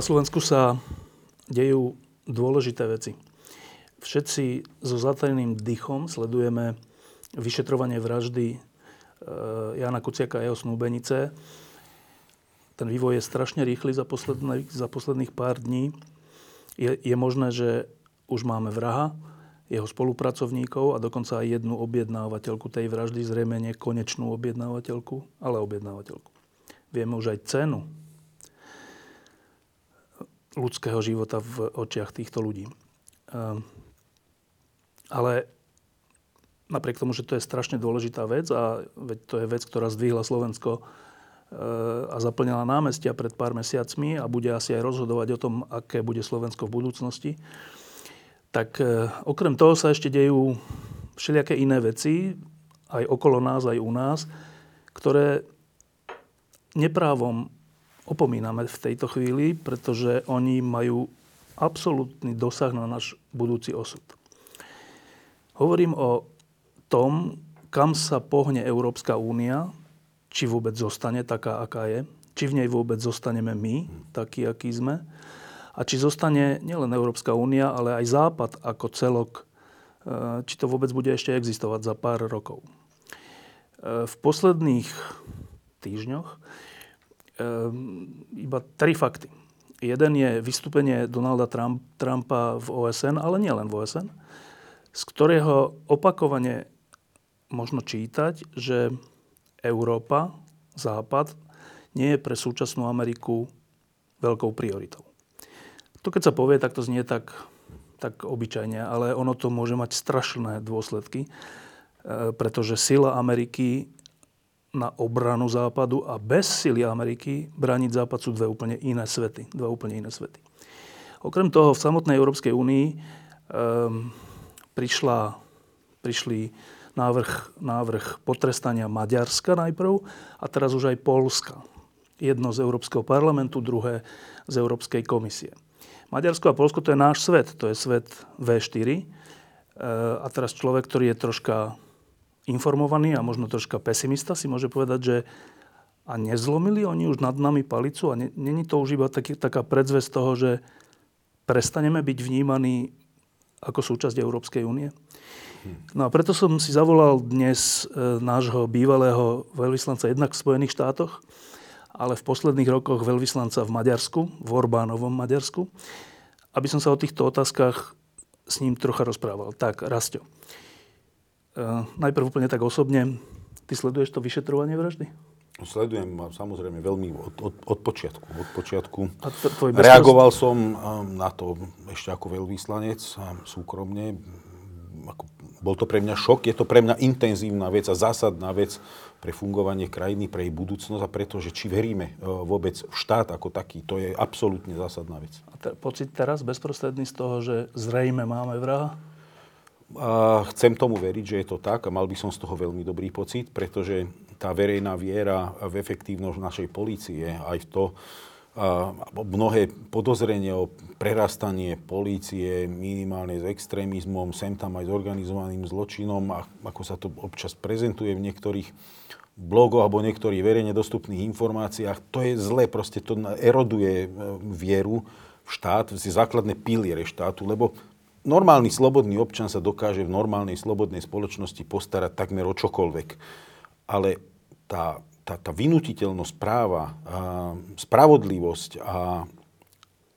Na Slovensku sa dejú dôležité veci. Všetci so zatajeným dychom sledujeme vyšetrovanie vraždy e, Jana Kuciaka a jeho snúbenice. Ten vývoj je strašne rýchly za, posledný, za posledných pár dní. Je, je možné, že už máme vraha, jeho spolupracovníkov a dokonca aj jednu objednávateľku tej vraždy, zrejme nie konečnú objednávateľku, ale objednávateľku. Vieme už aj cenu ľudského života v očiach týchto ľudí. Ehm, ale napriek tomu, že to je strašne dôležitá vec a veď to je vec, ktorá zdvihla Slovensko ehm, a zaplňala námestia pred pár mesiacmi a bude asi aj rozhodovať o tom, aké bude Slovensko v budúcnosti, tak ehm, okrem toho sa ešte dejú všelijaké iné veci, aj okolo nás, aj u nás, ktoré neprávom opomíname v tejto chvíli, pretože oni majú absolútny dosah na náš budúci osud. Hovorím o tom, kam sa pohne Európska únia, či vôbec zostane taká, aká je, či v nej vôbec zostaneme my, takí, akí sme, a či zostane nielen Európska únia, ale aj Západ ako celok, e, či to vôbec bude ešte existovať za pár rokov. E, v posledných týždňoch iba tri fakty. Jeden je vystúpenie Donalda Trump, Trumpa v OSN, ale nielen v OSN, z ktorého opakovane možno čítať, že Európa, Západ, nie je pre súčasnú Ameriku veľkou prioritou. To keď sa povie, tak to znie tak, tak obyčajne, ale ono to môže mať strašné dôsledky, e, pretože sila Ameriky na obranu Západu a bez sily Ameriky brániť Západ sú dve úplne iné svety. Dva úplne iné svety. Okrem toho v samotnej Európskej únii um, prišla, prišli návrh, návrh potrestania Maďarska najprv a teraz už aj Polska. Jedno z Európskeho parlamentu, druhé z Európskej komisie. Maďarsko a Polsko to je náš svet, to je svet V4. Ehm, a teraz človek, ktorý je troška informovaný a možno troška pesimista si môže povedať, že a nezlomili oni už nad nami palicu a není to už iba taký, taká predzvesť toho, že prestaneme byť vnímaní ako súčasť Európskej únie? No a preto som si zavolal dnes e, nášho bývalého veľvyslanca jednak v Spojených štátoch, ale v posledných rokoch veľvyslanca v Maďarsku, v Orbánovom Maďarsku, aby som sa o týchto otázkach s ním trocha rozprával. Tak, Rastio. Uh, najprv úplne tak osobne, ty sleduješ to vyšetrovanie vraždy? Sledujem samozrejme veľmi od, od, od počiatku. Od počiatku. A to, tvoj Reagoval som um, na to ešte ako veľvyslanec súkromne. Ako, bol to pre mňa šok. Je to pre mňa intenzívna vec a zásadná vec pre fungovanie krajiny, pre jej budúcnosť a preto, že či veríme uh, vôbec v štát ako taký. To je absolútne zásadná vec. A te, pocit teraz bezprostredný z toho, že zrejme máme vraha? Chcem tomu veriť, že je to tak a mal by som z toho veľmi dobrý pocit, pretože tá verejná viera v efektívnosť našej polície, aj v to, mnohé podozrenie o prerastanie polície minimálne s extrémizmom, sem tam aj s organizovaným zločinom, a ako sa to občas prezentuje v niektorých blogoch alebo niektorých verejne dostupných informáciách, to je zlé, proste to eroduje e, vieru v štát, v základné piliere štátu, lebo normálny slobodný občan sa dokáže v normálnej slobodnej spoločnosti postarať takmer o čokoľvek. Ale tá, tá, tá vynutiteľnosť práva, a spravodlivosť a,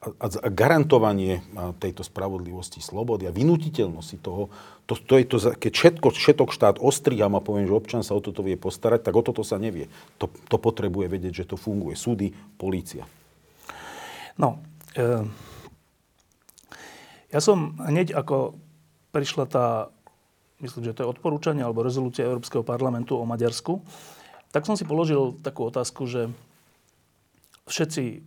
a, a garantovanie tejto spravodlivosti, slobody a vynutiteľnosti toho, to, to je to, keď všetko, všetok štát ostriham a poviem, že občan sa o toto vie postarať, tak o toto sa nevie. To, to potrebuje vedieť, že to funguje. Súdy, polícia. No, e- ja som hneď ako prišla tá, myslím, že to je odporúčanie alebo rezolúcia Európskeho parlamentu o Maďarsku, tak som si položil takú otázku, že všetci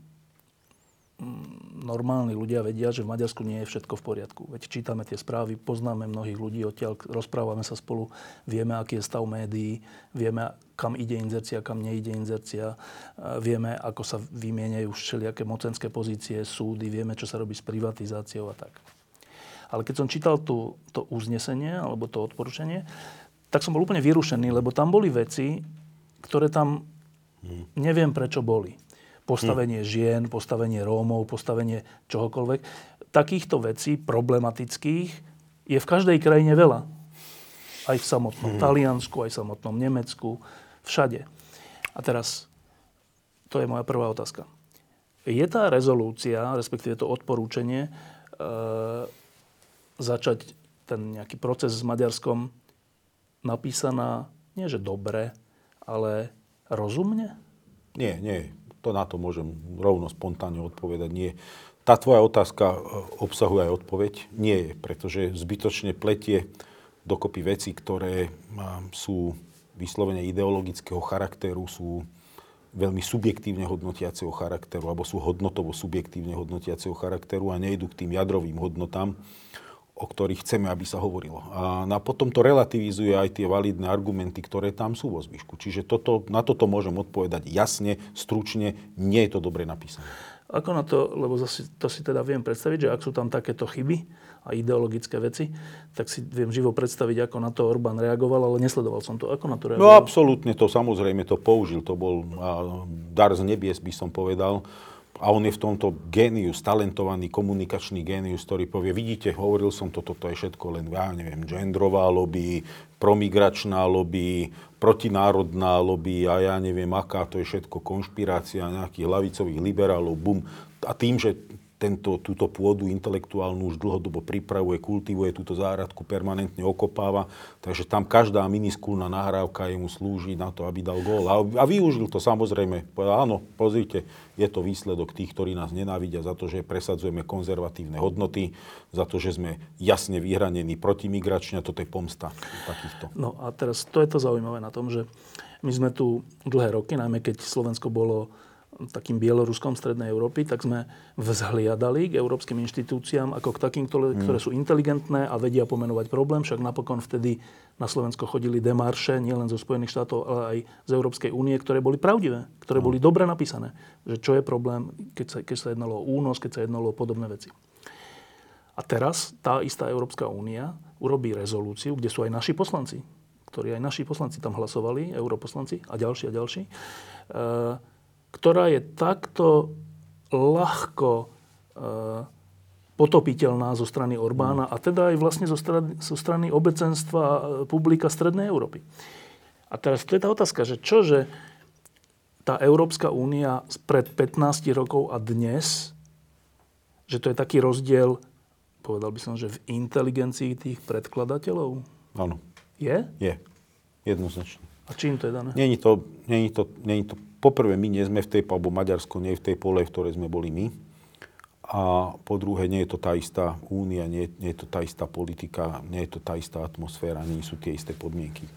mm, normálni ľudia vedia, že v Maďarsku nie je všetko v poriadku. Veď čítame tie správy, poznáme mnohých ľudí odtiaľ, rozprávame sa spolu, vieme, aký je stav médií, vieme, kam ide inzercia, kam neide inzercia, vieme, ako sa vymieňajú všelijaké mocenské pozície, súdy, vieme, čo sa robí s privatizáciou a tak. Ale keď som čítal tú, to uznesenie alebo to odporúčanie, tak som bol úplne vyrušený, lebo tam boli veci, ktoré tam hmm. neviem prečo boli. Postavenie hmm. žien, postavenie Rómov, postavenie čohokoľvek. Takýchto vecí problematických je v každej krajine veľa. Aj v samotnom hmm. Taliansku, aj v samotnom Nemecku, všade. A teraz, to je moja prvá otázka. Je tá rezolúcia, respektíve to odporúčanie, e, začať ten nejaký proces s Maďarskom napísaná, nie že dobre, ale rozumne? Nie, nie. To na to môžem rovno spontánne odpovedať. Nie. Tá tvoja otázka e, obsahuje aj odpoveď. Nie je, pretože zbytočne pletie dokopy veci, ktoré sú vyslovene ideologického charakteru, sú veľmi subjektívne hodnotiaceho charakteru, alebo sú hodnotovo subjektívne hodnotiaceho charakteru a nejdu k tým jadrovým hodnotám, o ktorých chceme, aby sa hovorilo. A na potom to relativizuje aj tie validné argumenty, ktoré tam sú vo zvyšku. Čiže toto, na toto môžem odpovedať jasne, stručne, nie je to dobre napísané. Ako na to, lebo zase to si teda viem predstaviť, že ak sú tam takéto chyby a ideologické veci, tak si viem živo predstaviť, ako na to Orbán reagoval, ale nesledoval som to. Ako na to no, reagoval? No absolútne to samozrejme to použil. To bol dar z nebies, by som povedal a on je v tomto génius, talentovaný komunikačný génius, ktorý povie, vidíte, hovoril som to, toto je všetko len, ja neviem, genderová lobby, promigračná lobby, protinárodná lobby a ja neviem, aká to je všetko konšpirácia nejakých lavicových liberálov, bum. A tým, že tento, túto pôdu intelektuálnu už dlhodobo pripravuje, kultivuje, túto záradku permanentne okopáva, takže tam každá miniskulná nahrávka jemu slúži na to, aby dal gól. A, a využil to samozrejme. Povedal, áno, pozrite, je to výsledok tých, ktorí nás nenávidia za to, že presadzujeme konzervatívne hodnoty, za to, že sme jasne vyhranení protimigračne a toto je pomsta takýchto. No a teraz to je to zaujímavé na tom, že my sme tu dlhé roky, najmä keď Slovensko bolo takým Bieloruskom Strednej Európy, tak sme vzhliadali k európskym inštitúciám ako k takým, ktoré, mm. ktoré sú inteligentné a vedia pomenovať problém. Však napokon vtedy na Slovensko chodili demarše nielen zo Spojených štátov, ale aj z Európskej únie, ktoré boli pravdivé, ktoré boli dobre napísané. Že čo je problém, keď sa, keď sa jednalo o únos, keď sa jednalo o podobné veci. A teraz tá istá Európska únia urobí rezolúciu, kde sú aj naši poslanci, ktorí aj naši poslanci tam hlasovali, europoslanci a ďalší a ďalší. E, ktorá je takto ľahko e, potopiteľná zo strany Orbána a teda aj vlastne zo strany, zo strany obecenstva e, publika Strednej Európy. A teraz to je tá otázka, že čo, že tá Európska únia pred 15 rokov a dnes, že to je taký rozdiel, povedal by som, že v inteligencii tých predkladateľov? Áno. Je? Je. Jednoznačne. A čím to je dané? Není to, není to, není to poprvé, my nie sme v tej, alebo Maďarsko nie je v tej pole, v ktorej sme boli my. A po druhé, nie je to tá istá únia, nie, nie je to tá istá politika, nie je to tá istá atmosféra, nie sú tie isté podmienky.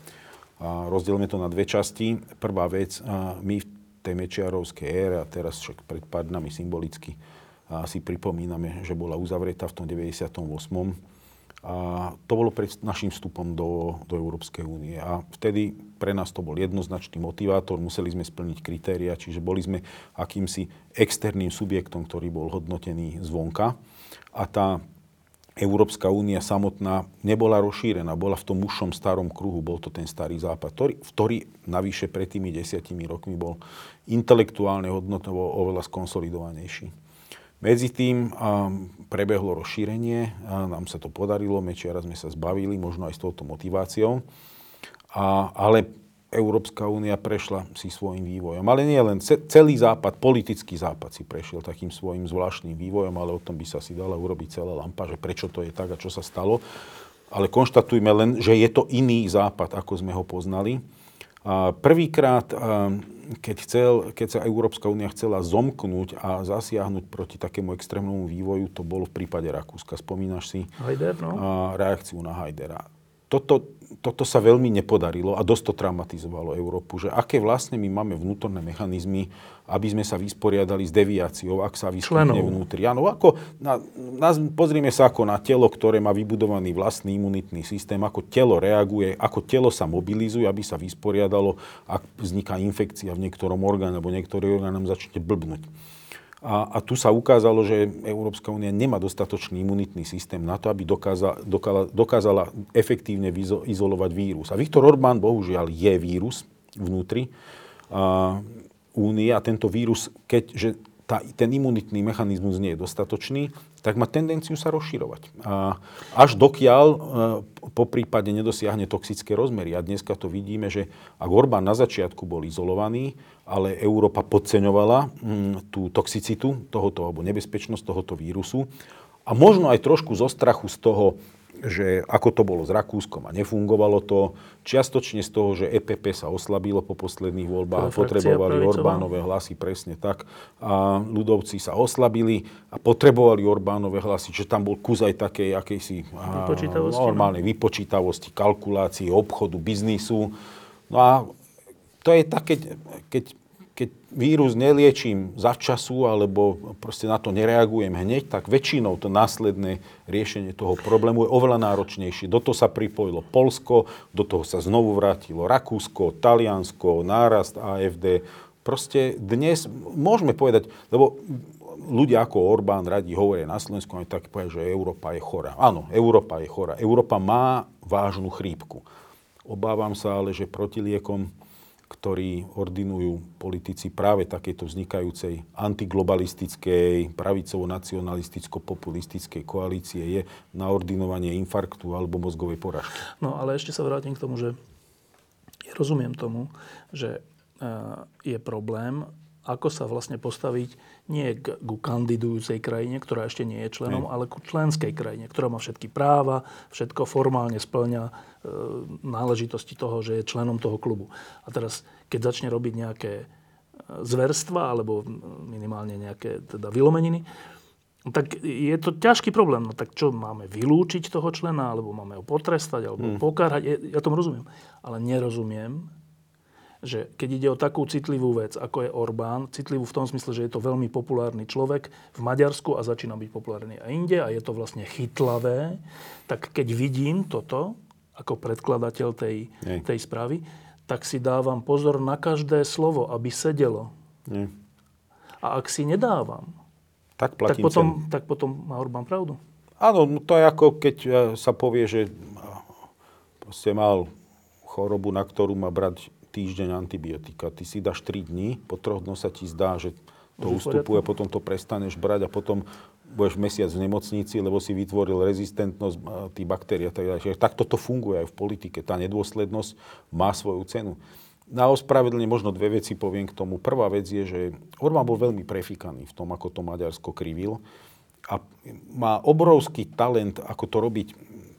A rozdielme to na dve časti. Prvá vec, my v tej Mečiarovskej ére, a teraz však pred pár dnami symbolicky si pripomíname, že bola uzavretá v tom 98 a to bolo pred našim vstupom do, do Európskej únie. A vtedy pre nás to bol jednoznačný motivátor, museli sme splniť kritéria, čiže boli sme akýmsi externým subjektom, ktorý bol hodnotený zvonka. A tá Európska únia samotná nebola rozšírená, bola v tom ušom starom kruhu, bol to ten starý západ, ktorý, ktorý navyše pred tými desiatimi rokmi bol intelektuálne hodnotovo oveľa skonsolidovanejší. Medzi tým prebehlo rozšírenie, a nám sa to podarilo, Mečiara sme sa zbavili, možno aj s touto motiváciou, a, ale Európska únia prešla si svojim vývojom. Ale nie len celý západ, politický západ si prešiel takým svojim zvláštnym vývojom, ale o tom by sa si dala urobiť celá lampa, že prečo to je tak a čo sa stalo. Ale konštatujme len, že je to iný západ, ako sme ho poznali. Prvýkrát keď, chcel, keď sa Európska únia chcela zomknúť a zasiahnuť proti takému extrémnemu vývoju, to bolo v prípade Rakúska. Spomínaš si Hajder, no? reakciu na Hajdera. Toto, toto sa veľmi nepodarilo a dosť to traumatizovalo Európu, že aké vlastne my máme vnútorné mechanizmy, aby sme sa vysporiadali s deviáciou, ak sa vyskytne vnútri. Áno, ako na, na, pozrime sa ako na telo, ktoré má vybudovaný vlastný imunitný systém, ako telo reaguje, ako telo sa mobilizuje, aby sa vysporiadalo, ak vzniká infekcia v niektorom orgáne, alebo niektorý orgán nám začne blbnúť. A, a tu sa ukázalo, že Európska únia nemá dostatočný imunitný systém na to, aby dokázala, dokázala, dokázala efektívne izolovať vírus. A Viktor Orbán, bohužiaľ, je vírus vnútri a, únie a tento vírus, keďže ten imunitný mechanizmus nie je dostatočný, tak má tendenciu sa rozširovať. A až dokiaľ e, po prípade nedosiahne toxické rozmery. A dneska to vidíme, že ak Orbán na začiatku bol izolovaný, ale Európa podceňovala mm, tú toxicitu tohoto, alebo nebezpečnosť tohoto vírusu, a možno aj trošku zo strachu z toho, že ako to bolo s Rakúskom a nefungovalo to. Čiastočne z toho, že EPP sa oslabilo po posledných voľbách potrebovali Orbánové hlasy, presne tak. A ľudovci sa oslabili a potrebovali Orbánové hlasy, že tam bol kus aj takej akejsi vypočítavosti, no. normálnej vypočítavosti, kalkulácii, obchodu, biznisu. No a to je také, keď keď vírus neliečím času alebo proste na to nereagujem hneď, tak väčšinou to následné riešenie toho problému je oveľa náročnejšie. Do toho sa pripojilo Polsko, do toho sa znovu vrátilo Rakúsko, Taliansko, nárast AFD. Proste dnes môžeme povedať, lebo ľudia ako Orbán radi hovoria na Slovensku, aj tak povedať, že Európa je chora. Áno, Európa je chora. Európa má vážnu chrípku. Obávam sa ale, že protiliekom ktorí ordinujú politici práve takejto vznikajúcej antiglobalistickej, pravicovo-nacionalisticko-populistickej koalície je na ordinovanie infarktu alebo mozgovej poražky. No ale ešte sa vrátim k tomu, že ja rozumiem tomu, že e, je problém, ako sa vlastne postaviť nie k, ku kandidujúcej krajine, ktorá ešte nie je členom, nie. ale ku členskej krajine, ktorá má všetky práva, všetko formálne splňa e, náležitosti toho, že je členom toho klubu. A teraz, keď začne robiť nejaké e, zverstva, alebo minimálne nejaké teda vylomeniny, tak je to ťažký problém. No tak čo, máme vylúčiť toho člena, alebo máme ho potrestať, alebo hmm. pokárhať? Ja, ja tomu rozumiem. Ale nerozumiem, že keď ide o takú citlivú vec, ako je Orbán, citlivú v tom smysle, že je to veľmi populárny človek v Maďarsku a začína byť populárny aj inde a je to vlastne chytlavé, tak keď vidím toto ako predkladateľ tej, tej správy, tak si dávam pozor na každé slovo, aby sedelo. Nie. A ak si nedávam, tak, tak, potom, tak potom má Orbán pravdu. Áno, to je ako keď e, sa povie, že ste mal chorobu, na ktorú má brať týždeň antibiotika. Ty si dáš 3 dní, po troch dňoch sa ti zdá, že to Môžu ustupuje, a potom to prestaneš brať a potom budeš mesiac v nemocnici, lebo si vytvoril rezistentnosť tých baktérií a tak ďalej. Tak toto funguje aj v politike. Tá nedôslednosť má svoju cenu. Na ospravedlne možno dve veci poviem k tomu. Prvá vec je, že Orbán bol veľmi prefikaný v tom, ako to Maďarsko krivil a má obrovský talent, ako to robiť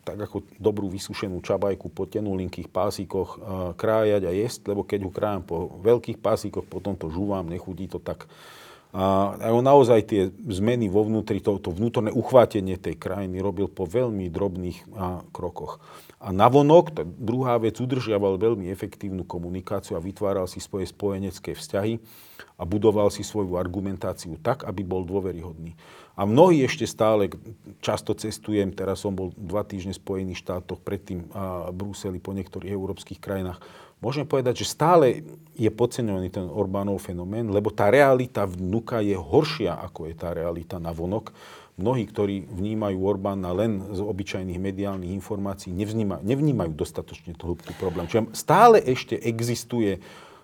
tak ako dobrú vysušenú čabajku po tenulinkých pásikoch krájať a jesť, lebo keď ju krájam po veľkých pásikoch, potom to žúvam, nechudí to tak. A on naozaj tie zmeny vo vnútri, to, to vnútorné uchvátenie tej krajiny robil po veľmi drobných a, krokoch. A navonok, tá druhá vec, udržiaval veľmi efektívnu komunikáciu a vytváral si svoje spojenecké vzťahy a budoval si svoju argumentáciu tak, aby bol dôveryhodný. A mnohí ešte stále, často cestujem, teraz som bol dva týždne v Spojených štátoch, predtým v Bruseli, po niektorých európskych krajinách. Môžem povedať, že stále je podceňovaný ten Orbánov fenomén, lebo tá realita vnúka je horšia, ako je tá realita na vonok. Mnohí, ktorí vnímajú Orbána len z obyčajných mediálnych informácií, nevnímajú, nevnímajú dostatočne tú hĺbku problém. Čiže stále ešte existuje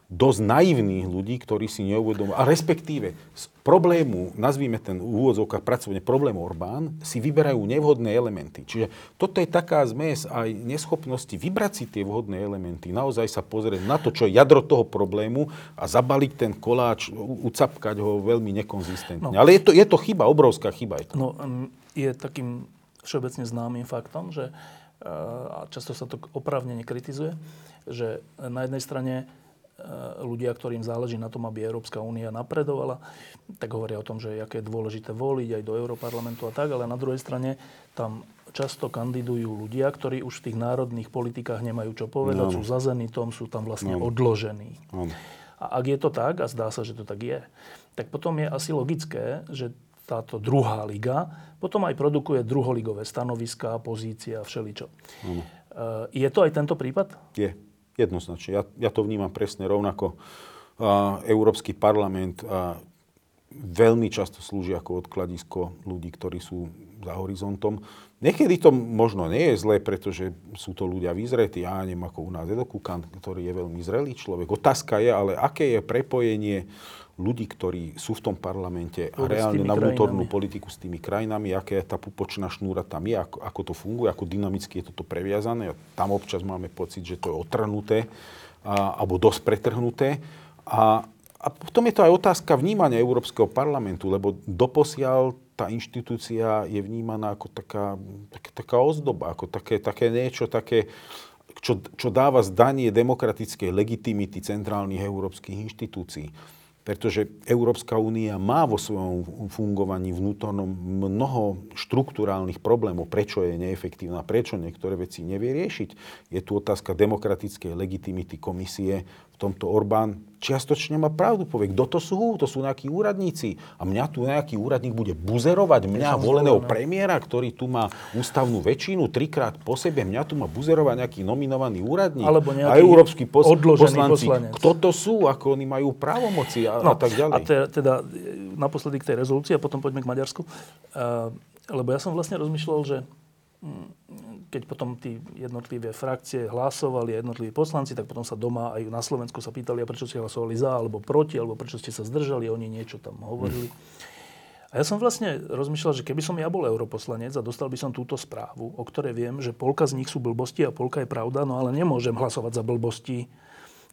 dosť naivných ľudí, ktorí si neuvedomujú, a respektíve z problému, nazvíme ten úvodzovka pracovne problém Orbán, si vyberajú nevhodné elementy. Čiže toto je taká zmes aj neschopnosti vybrať si tie vhodné elementy, naozaj sa pozrieť na to, čo je jadro toho problému a zabaliť ten koláč, ucapkať ho veľmi nekonzistentne. No. Ale je to, je to chyba, obrovská chyba. Je to. No, je takým všeobecne známym faktom, že a často sa to opravne nekritizuje, že na jednej strane E, ľudia, ktorým záleží na tom, aby Európska únia napredovala, tak hovoria o tom, že aké je dôležité voliť aj do Európarlamentu a tak, ale na druhej strane tam často kandidujú ľudia, ktorí už v tých národných politikách nemajú čo povedať, no. sú za Zenitom, sú tam vlastne no. odložení. No. A ak je to tak, a zdá sa, že to tak je, tak potom je asi logické, že táto druhá liga potom aj produkuje druholigové stanoviská, pozícia, všeličo. No. Je to aj tento prípad? Je, jednoznačne. Ja, ja to vnímam presne rovnako. Uh, Európsky parlament uh, veľmi často slúži ako odkladisko ľudí, ktorí sú za horizontom. Niekedy to možno nie je zlé, pretože sú to ľudia vyzretí. Ja neviem, ako u nás Edo Kukan, ktorý je veľmi zrelý človek. Otázka je, ale aké je prepojenie ľudí, ktorí sú v tom parlamente a reálne na vnútornú politiku s tými krajinami, aká je tá pupočná šnúra tam je, ako, ako to funguje, ako dynamicky je toto previazané. Tam občas máme pocit, že to je otrhnuté a, alebo dosť pretrhnuté. A, a potom je to aj otázka vnímania Európskeho parlamentu, lebo doposiaľ tá inštitúcia je vnímaná ako taká, taká, taká ozdoba, ako také, také niečo, také, čo, čo dáva zdanie demokratickej legitimity centrálnych európskych inštitúcií pretože Európska únia má vo svojom fungovaní vnútornom mnoho štruktúrálnych problémov, prečo je neefektívna, prečo niektoré veci nevie riešiť. Je tu otázka demokratickej legitimity komisie, tomto Orbán čiastočne má pravdu, povie, kto to sú? To sú nejakí úradníci. A mňa tu nejaký úradník bude buzerovať, mňa voleného premiéra, ktorý tu má ústavnú väčšinu, trikrát po sebe, mňa tu má buzerovať nejaký nominovaný úradník. Alebo a európsky pos- poslanci. Poslanec. Kto to sú? Ako oni majú právomoci a, no, a tak ďalej. A te, teda naposledy k tej rezolúcii a potom poďme k Maďarsku. Uh, lebo ja som vlastne rozmýšľal, že keď potom tí jednotlivé frakcie hlasovali, jednotliví poslanci, tak potom sa doma aj na Slovensku sa pýtali, a prečo ste hlasovali za, alebo proti, alebo prečo ste sa zdržali, oni niečo tam hovorili. A ja som vlastne rozmýšľal, že keby som ja bol europoslanec a dostal by som túto správu, o ktorej viem, že polka z nich sú blbosti a polka je pravda, no ale nemôžem hlasovať za blbosti,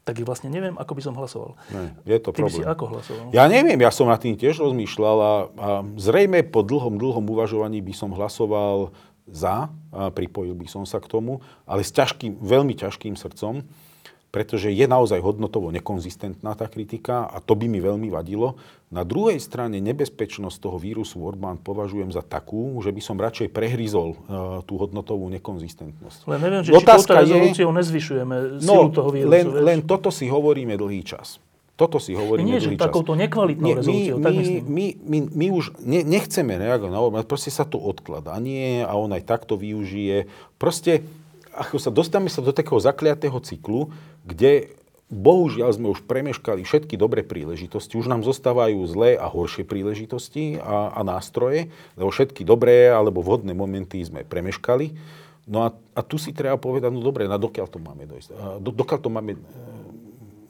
tak vlastne neviem, ako by som hlasoval. Ne, je to Ty problém. by si ako hlasoval? Ja neviem, ja som nad tým tiež rozmýšľal a, a zrejme po dlhom, dlhom uvažovaní by som hlasoval za, pripojil by som sa k tomu, ale s ťažkým, veľmi ťažkým srdcom, pretože je naozaj hodnotovo nekonzistentná tá kritika a to by mi veľmi vadilo. Na druhej strane nebezpečnosť toho vírusu Orbán považujem za takú, že by som radšej prehryzol uh, tú hodnotovú nekonzistentnosť. Len neviem, že Otázka či touto rezolúciou nezvyšujeme silu no, toho vírusu. Len, len toto si hovoríme dlhý čas. Toto si hovoríme Nie, že takouto nekvalitnou Nie, rezolúciou, my, tak myslím. My, my, my už ne, nechceme reagovať na Orbán, proste sa to odkladá. Nie, a on aj takto využije. Proste, ako sa dostaneme sa do takého zakliatého cyklu, kde bohužiaľ sme už premeškali všetky dobré príležitosti, už nám zostávajú zlé a horšie príležitosti a, a nástroje, lebo všetky dobré alebo vhodné momenty sme premeškali. No a, a tu si treba povedať, no dobre, na dokiaľ to máme dojsť? Do, dokiaľ to máme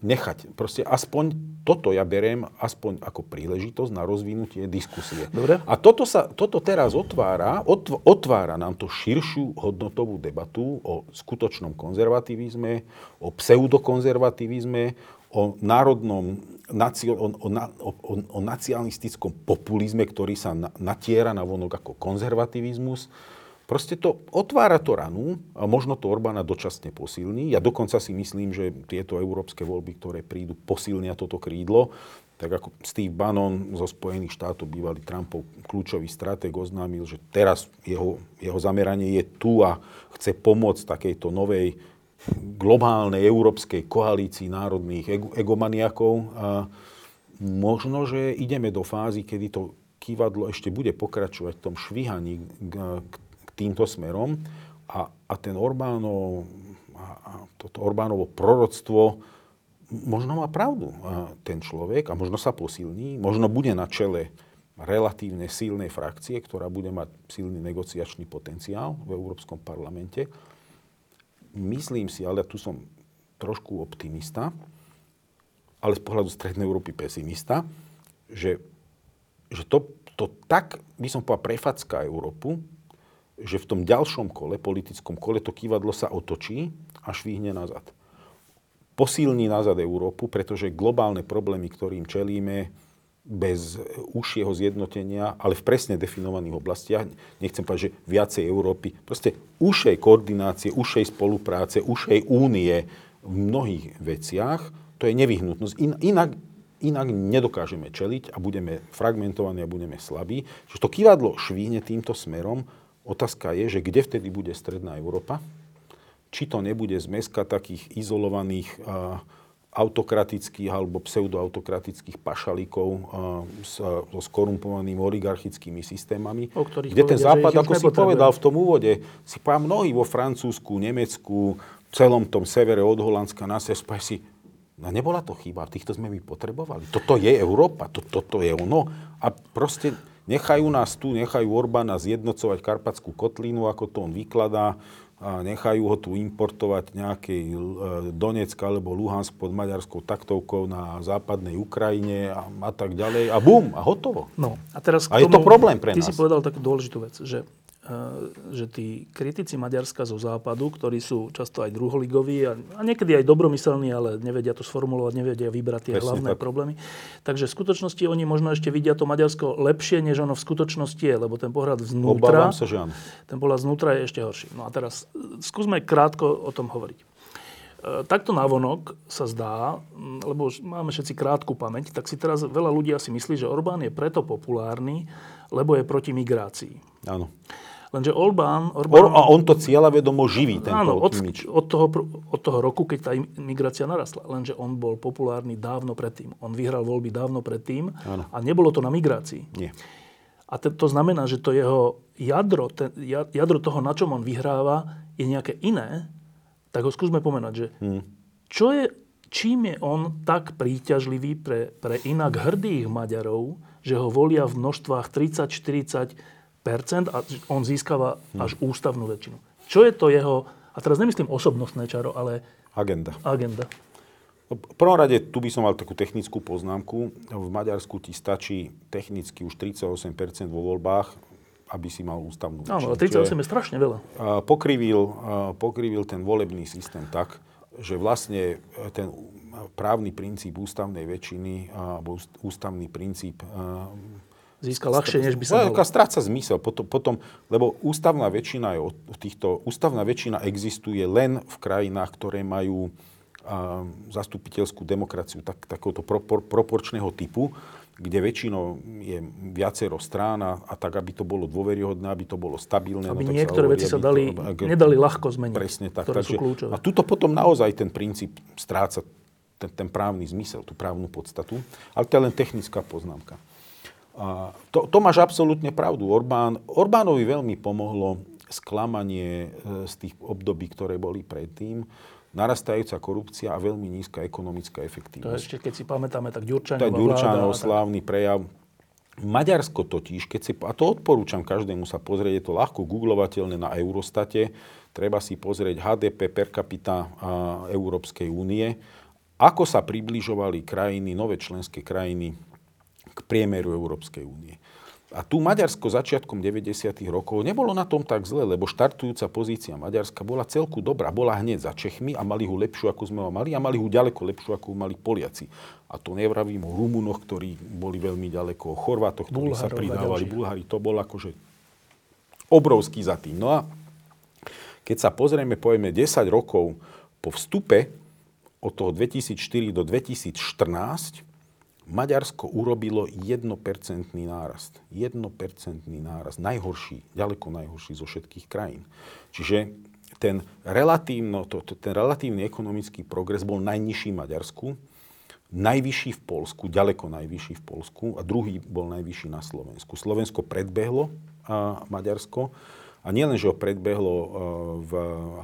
nechať. Proste aspoň toto ja beriem aspoň ako príležitosť na rozvinutie diskusie. Dobre. A toto, sa, toto teraz otvára, otv, otvára nám to širšiu hodnotovú debatu o skutočnom konzervativizme, o pseudokonzervativizme, o národnom o, o, o, o nacionalistickom populizme, ktorý sa natiera na vonok ako konzervativizmus Proste to otvára to ranu a možno to Orbána dočasne posilní. Ja dokonca si myslím, že tieto európske voľby, ktoré prídu, posilnia toto krídlo. Tak ako Steve Bannon zo Spojených štátov, bývalý Trumpov kľúčový stratég, oznámil, že teraz jeho, jeho zameranie je tu a chce pomôcť takejto novej globálnej európskej koalícii národných egomaniakov. A možno, že ideme do fázy, kedy to kývadlo ešte bude pokračovať v tom švíhaní k, k týmto smerom a, a ten Orbánov, a, a toto Orbánovo proroctvo možno má pravdu a ten človek a možno sa posilní, možno bude na čele relatívne silnej frakcie, ktorá bude mať silný negociačný potenciál v Európskom parlamente. Myslím si, ale tu som trošku optimista, ale z pohľadu Strednej Európy pesimista, že, že to, to tak, by som povedal, prefacká Európu, že v tom ďalšom kole, politickom kole, to kývadlo sa otočí a švihne nazad. Posilní nazad Európu, pretože globálne problémy, ktorým čelíme, bez užšieho zjednotenia, ale v presne definovaných oblastiach, nechcem povedať, že viacej Európy, proste užšej koordinácie, užšej spolupráce, užšej únie v mnohých veciach, to je nevyhnutnosť. In, inak, inak nedokážeme čeliť a budeme fragmentovaní a budeme slabí. Čiže to kývadlo švíhne týmto smerom Otázka je, že kde vtedy bude stredná Európa? Či to nebude zmeska takých izolovaných uh, autokratických alebo pseudoautokratických pašalíkov uh, s, so skorumpovanými oligarchickými systémami. O ktorých kde ten povedia, západ, že ich ako si povedal v tom úvode, si povedal mnohí vo Francúzsku, Nemecku, v celom tom severe od Holandska na sever, si, no nebola to chyba, týchto sme my potrebovali. Toto je Európa, to, toto je ono. A proste nechajú nás tu, nechajú Orbána zjednocovať Karpatskú kotlinu, ako to on vykladá, a nechajú ho tu importovať nejakej e, Donetsk alebo Luhansk pod maďarskou taktovkou na západnej Ukrajine a, a tak ďalej. A bum, a hotovo. No, a teraz A je to problém pre ty nás. si povedal takú dôležitú vec, že, že tí kritici Maďarska zo západu, ktorí sú často aj druholigoví a, a niekedy aj dobromyselní, ale nevedia to sformulovať, nevedia vybrať tie Presne hlavné tak. problémy. Takže v skutočnosti oni možno ešte vidia to Maďarsko lepšie, než ono v skutočnosti je, lebo ten pohľad Obávam znútra, sa, že áno. ten pohľad znútra je ešte horší. No a teraz skúsme krátko o tom hovoriť. E, Takto navonok sa zdá, lebo už máme všetci krátku pamäť, tak si teraz veľa ľudí asi myslí, že Orbán je preto populárny, lebo je proti migrácii. áno. Lenže Orbán... Or, Orbán a on to cieľavedomo živí, tento áno, od, imič. od, toho, od toho roku, keď tá migrácia narastla. Lenže on bol populárny dávno predtým. On vyhral voľby dávno predtým Áno. a nebolo to na migrácii. Nie. A te, to znamená, že to jeho jadro, ten, ja- jadro toho, na čom on vyhráva, je nejaké iné, tak ho skúsme pomenať, že Hm. čo je, čím je on tak príťažlivý pre, pre inak hrdých Maďarov, že ho volia v množstvách 30-40 a on získava až ústavnú väčšinu. Čo je to jeho, a teraz nemyslím osobnostné čaro, ale Agenda. agenda. No, V prvom rade, tu by som mal takú technickú poznámku. V Maďarsku ti stačí technicky už 38% vo voľbách, aby si mal ústavnú Áno, ale väčšinu. Čo 38 je strašne veľa. pokrivil, pokrivil ten volebný systém tak, že vlastne e, ten právny princíp ústavnej väčšiny alebo úst- ústavný princíp a, Získa ľahšie, než by sa No, taká stráca zmysel. Potom, potom, lebo ústavná väčšina, je od týchto, ústavná väčšina existuje len v krajinách, ktoré majú a, zastupiteľskú demokraciu tak, takéhoto propor, proporčného typu, kde väčšinou je viacero strán a, a tak, aby to bolo dôveryhodné, aby to bolo stabilné. Aby no, niektoré hovorí, veci sa aby dali, to, ak- nedali ľahko zmeniť. Presne tak. Ktoré sú Takže, kľúčové. a tuto potom naozaj ten princíp stráca ten, ten právny zmysel, tú právnu podstatu. Ale to je len technická poznámka. A to, to máš absolútne pravdu. Orbán, Orbánovi veľmi pomohlo sklamanie e, z tých období, ktoré boli predtým, narastajúca korupcia a veľmi nízka ekonomická To efektívnosť. ešte, keď si pamätáme, tak Ďurčanová To Ďurčanov vláda tak. slávny prejav. Maďarsko totiž, keď si, a to odporúčam každému sa pozrieť, je to ľahko googlovateľné na Eurostate, treba si pozrieť HDP per capita Európskej únie, ako sa približovali krajiny, nové členské krajiny k priemeru Európskej únie. A tu Maďarsko začiatkom 90. rokov nebolo na tom tak zle, lebo štartujúca pozícia Maďarska bola celku dobrá. Bola hneď za Čechmi a mali ho lepšiu, ako sme ho mali a mali ho ďaleko lepšiu, ako ho mali Poliaci. A to nevravím o Rumunoch, ktorí boli veľmi ďaleko, o Chorvátoch, ktorí sa Bulharov a pridávali. Bulhári. To bol akože obrovský za tým. No a keď sa pozrieme, povieme 10 rokov po vstupe od toho 2004 do 2014, Maďarsko urobilo 1% nárast. 1% nárast. Najhorší, ďaleko najhorší zo všetkých krajín. Čiže ten, relatívno, to, to, ten relatívny ekonomický progres bol najnižší v Maďarsku, najvyšší v Polsku, ďaleko najvyšší v Polsku a druhý bol najvyšší na Slovensku. Slovensko predbehlo a, Maďarsko a nielen, že ho predbehlo a, v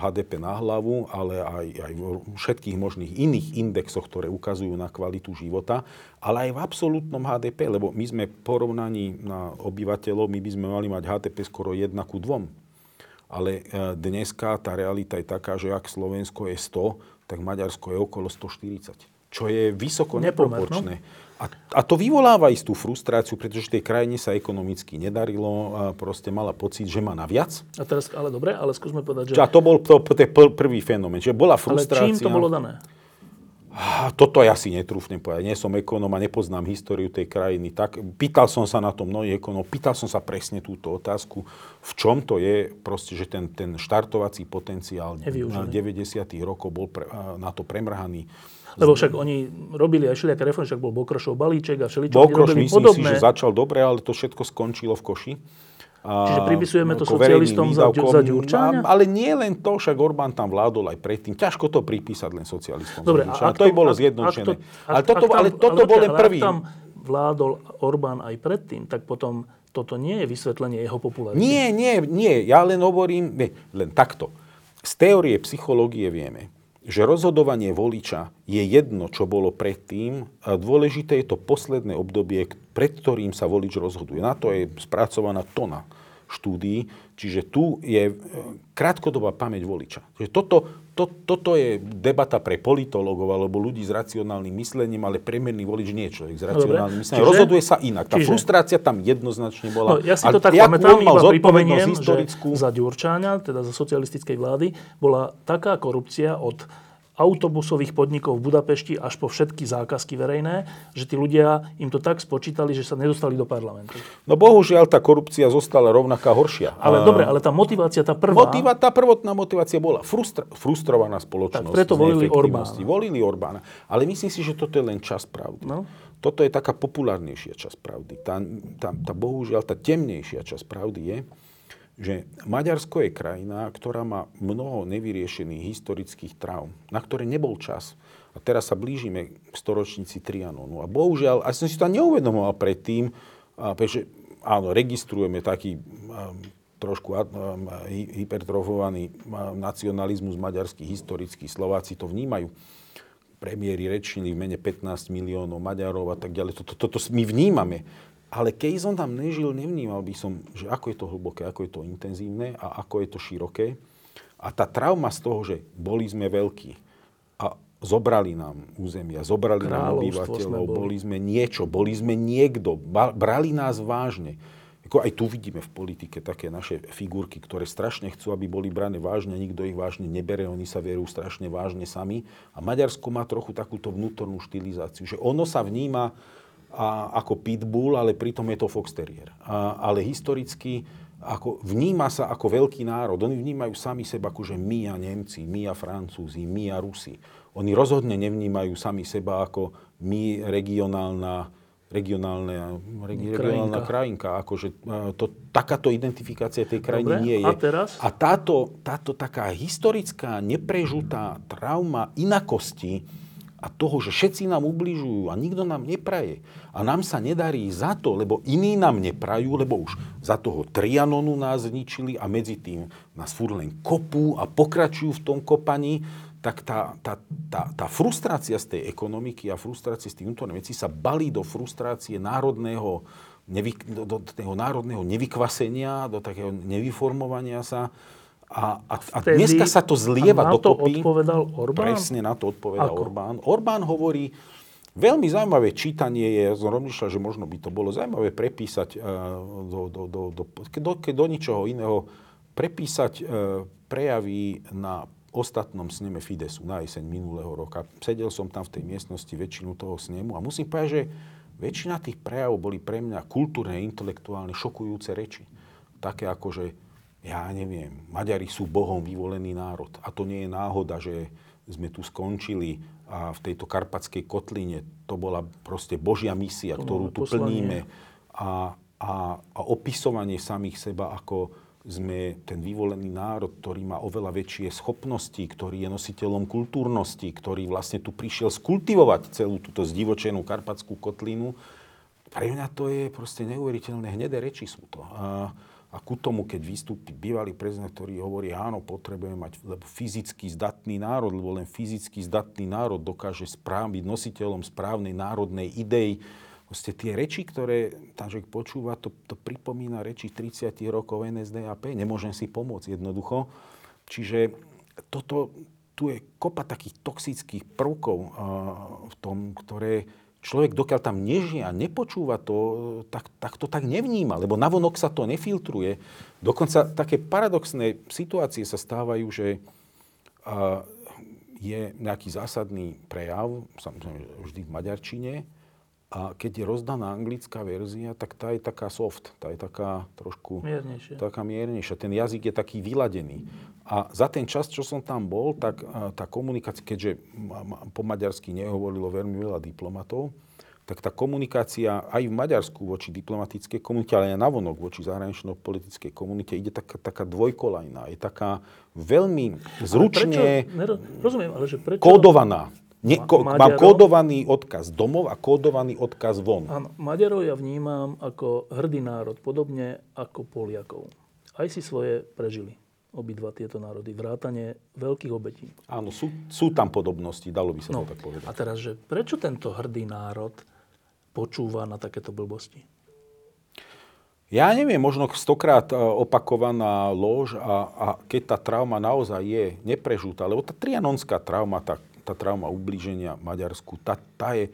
HDP na hlavu, ale aj, aj v všetkých možných iných indexoch, ktoré ukazujú na kvalitu života, ale aj v absolútnom HDP, lebo my sme porovnaní na obyvateľov, my by sme mali mať HDP skoro 1 ku 2. Ale e, dneska tá realita je taká, že ak Slovensko je 100, tak Maďarsko je okolo 140. Čo je vysoko no. neproporčné. A, a to vyvoláva istú frustráciu, pretože tej krajine sa ekonomicky nedarilo a proste mala pocit, že má naviac. A teraz, ale dobre, ale skúsme povedať, že... A to bol to, to pr- prvý fenomén, že bola ale frustrácia. čím to bolo dané? Toto ja si netrúfnem povedať. Nie som ekonóm a nepoznám históriu tej krajiny. Tak, pýtal som sa na to mnohých ekonóm, pýtal som sa presne túto otázku, v čom to je, proste, že ten, ten štartovací potenciál na Nevyužený. 90. rokov bol pre, na to premrhaný. Lebo však oni robili aj všelijaké reformy, však bol Bokrošov balíček a všeličo. Bokroš myslím podobné. si, že začal dobre, ale to všetko skončilo v koši. Čiže pripisujeme to socialistom za, za Ďurčáňa? Ale nie len to, však Orbán tam vládol aj predtým. Ťažko to pripísať len socialistom Dobre, za To by bolo zjednočené. ale toto, ale toto bol len prvý. Ak tam vládol Orbán aj predtým, tak potom toto nie je vysvetlenie jeho popularity. Nie, nie, nie. Ja len hovorím, nie, len takto. Z teórie psychológie vieme, že rozhodovanie voliča je jedno, čo bolo predtým. Dôležité je to posledné obdobie, pred ktorým sa volič rozhoduje. Na to je spracovaná tona štúdií, čiže tu je e, krátkodobá pamäť voliča. Čiže toto, to, toto je debata pre politologov alebo ľudí s racionálnym myslením, ale priemerný volič nie je človek s racionálnym myslením. Čiže, Rozhoduje sa inak. Tá čiže, frustrácia tam jednoznačne bola. No, ja si to tak pamätám, iba pripomeniem, historickú... že za Ďurčáňa, teda za socialistickej vlády, bola taká korupcia od autobusových podnikov v Budapešti až po všetky zákazky verejné, že tí ľudia im to tak spočítali, že sa nedostali do parlamentu. No bohužiaľ tá korupcia zostala rovnaká horšia. Ale a... dobre, ale tá motivácia, tá prvá... Motiva, tá prvotná motivácia bola frustra, frustrovaná spoločnosť. Tak preto volili Orbána. Volili Orbána. Ale myslím si, že toto je len čas pravdy. No? Toto je taká populárnejšia časť pravdy. Tá, tá, tá bohužiaľ, tá temnejšia časť pravdy je, že Maďarsko je krajina, ktorá má mnoho nevyriešených historických traum, na ktoré nebol čas. A teraz sa blížime k storočnici Trianonu. A bohužiaľ, a som si to neuvedomoval predtým, pretože áno, registrujeme taký um, trošku um, hypertrofovaný um, nacionalizmus maďarských historických. Slováci to vnímajú. Premiéry rečnili v mene 15 miliónov Maďarov a tak ďalej. Toto, toto my vnímame. Ale keď som tam nežil, nevnímal by som, že ako je to hlboké, ako je to intenzívne a ako je to široké. A tá trauma z toho, že boli sme veľkí a zobrali nám územia, zobrali nám obyvateľov, boli. boli sme niečo, boli sme niekto, brali nás vážne. Ako aj tu vidíme v politike také naše figurky, ktoré strašne chcú, aby boli brané vážne, nikto ich vážne nebere, oni sa vierú strašne vážne sami. A Maďarsko má trochu takúto vnútornú štilizáciu, že ono sa vníma a, ako pitbull, ale pritom je to fox terrier. A, ale historicky ako, vníma sa ako veľký národ. Oni vnímajú sami seba ako, že my a Nemci, my a Francúzi, my a Rusi. Oni rozhodne nevnímajú sami seba ako my regionálna, regionálna, regi, regionálna krajinka. Akože, to, takáto identifikácia tej krajiny Dobre, nie je. A, teraz? a táto, táto taká historická, neprežutá trauma inakosti, a toho, že všetci nám ubližujú a nikto nám nepraje. A nám sa nedarí za to, lebo iní nám neprajú, lebo už za toho Trianonu nás zničili a medzi tým nás furt len kopú a pokračujú v tom kopaní, tak tá, tá, tá, tá frustrácia z tej ekonomiky a frustrácia z tých vnútorných vecí sa balí do frustrácie národného, nevy, do, do toho národného nevykvasenia, do takého nevyformovania sa a, a, a dneska sa to zlieva a na dokopy. to odpovedal Orbán? Presne na to odpovedal Ako? Orbán. Orbán hovorí, veľmi zaujímavé čítanie je, ja som rozmýšľal, že možno by to bolo zaujímavé prepísať uh, do, do, do, do, do, do, do ničoho iného, prepísať uh, prejavy na ostatnom sneme Fidesu na jeseň minulého roka. Sedel som tam v tej miestnosti väčšinu toho snemu a musím povedať, že väčšina tých prejavov boli pre mňa kultúrne, intelektuálne šokujúce reči. Také ako, že ja neviem, Maďari sú Bohom vyvolený národ. A to nie je náhoda, že sme tu skončili a v tejto karpatskej kotline to bola proste Božia misia, to ktorú tu plníme. A, a, a opisovanie samých seba ako sme ten vyvolený národ, ktorý má oveľa väčšie schopnosti, ktorý je nositeľom kultúrnosti, ktorý vlastne tu prišiel skultivovať celú túto zdivočenú karpatskú kotlinu. Pre mňa to je proste neuveriteľné, hnedé reči sú to. A, a ku tomu, keď vystúpi bývalý prezident, ktorý hovorí, áno, potrebujeme mať lebo fyzicky zdatný národ, lebo len fyzicky zdatný národ dokáže správ, byť nositeľom správnej národnej idei. Proste tie reči, ktoré človek počúva, to, to pripomína reči 30 rokov NSDAP. Nemôžem si pomôcť jednoducho. Čiže toto, tu je kopa takých toxických prvkov uh, v tom, ktoré človek, dokiaľ tam nežije a nepočúva to, tak, tak to tak nevníma, lebo navonok sa to nefiltruje. Dokonca také paradoxné situácie sa stávajú, že je nejaký zásadný prejav, samozrejme vždy v maďarčine, a keď je rozdaná anglická verzia, tak tá je taká soft, tá je taká trošku... Miernejšia. Taká miernejšia. Ten jazyk je taký vyladený. A za ten čas, čo som tam bol, tak tá komunikácia, keďže po maďarsky nehovorilo veľmi veľa diplomatov, tak tá komunikácia aj v Maďarsku voči diplomatickej komunite, ale aj navonok voči zahranično-politickej komunite ide taká, taká dvojkolajná. Je taká veľmi zručne ale prečo, rozumiem, ale že prečo... kódovaná. Nie, ko, Maďarov, mám kódovaný odkaz domov a kódovaný odkaz von. Áno, Maďarov ja vnímam ako hrdý národ, podobne ako Poliakov. Aj si svoje prežili obidva tieto národy, vrátane veľkých obetí. Áno, sú, sú tam podobnosti, dalo by sa no, to tak povedať. A teraz, že prečo tento hrdý národ počúva na takéto blbosti? Ja neviem, možno stokrát e, opakovaná lož a, a keď tá trauma naozaj je neprežutá, lebo tá trianonská trauma, tá tá trauma ublíženia Maďarsku, tá, tá je,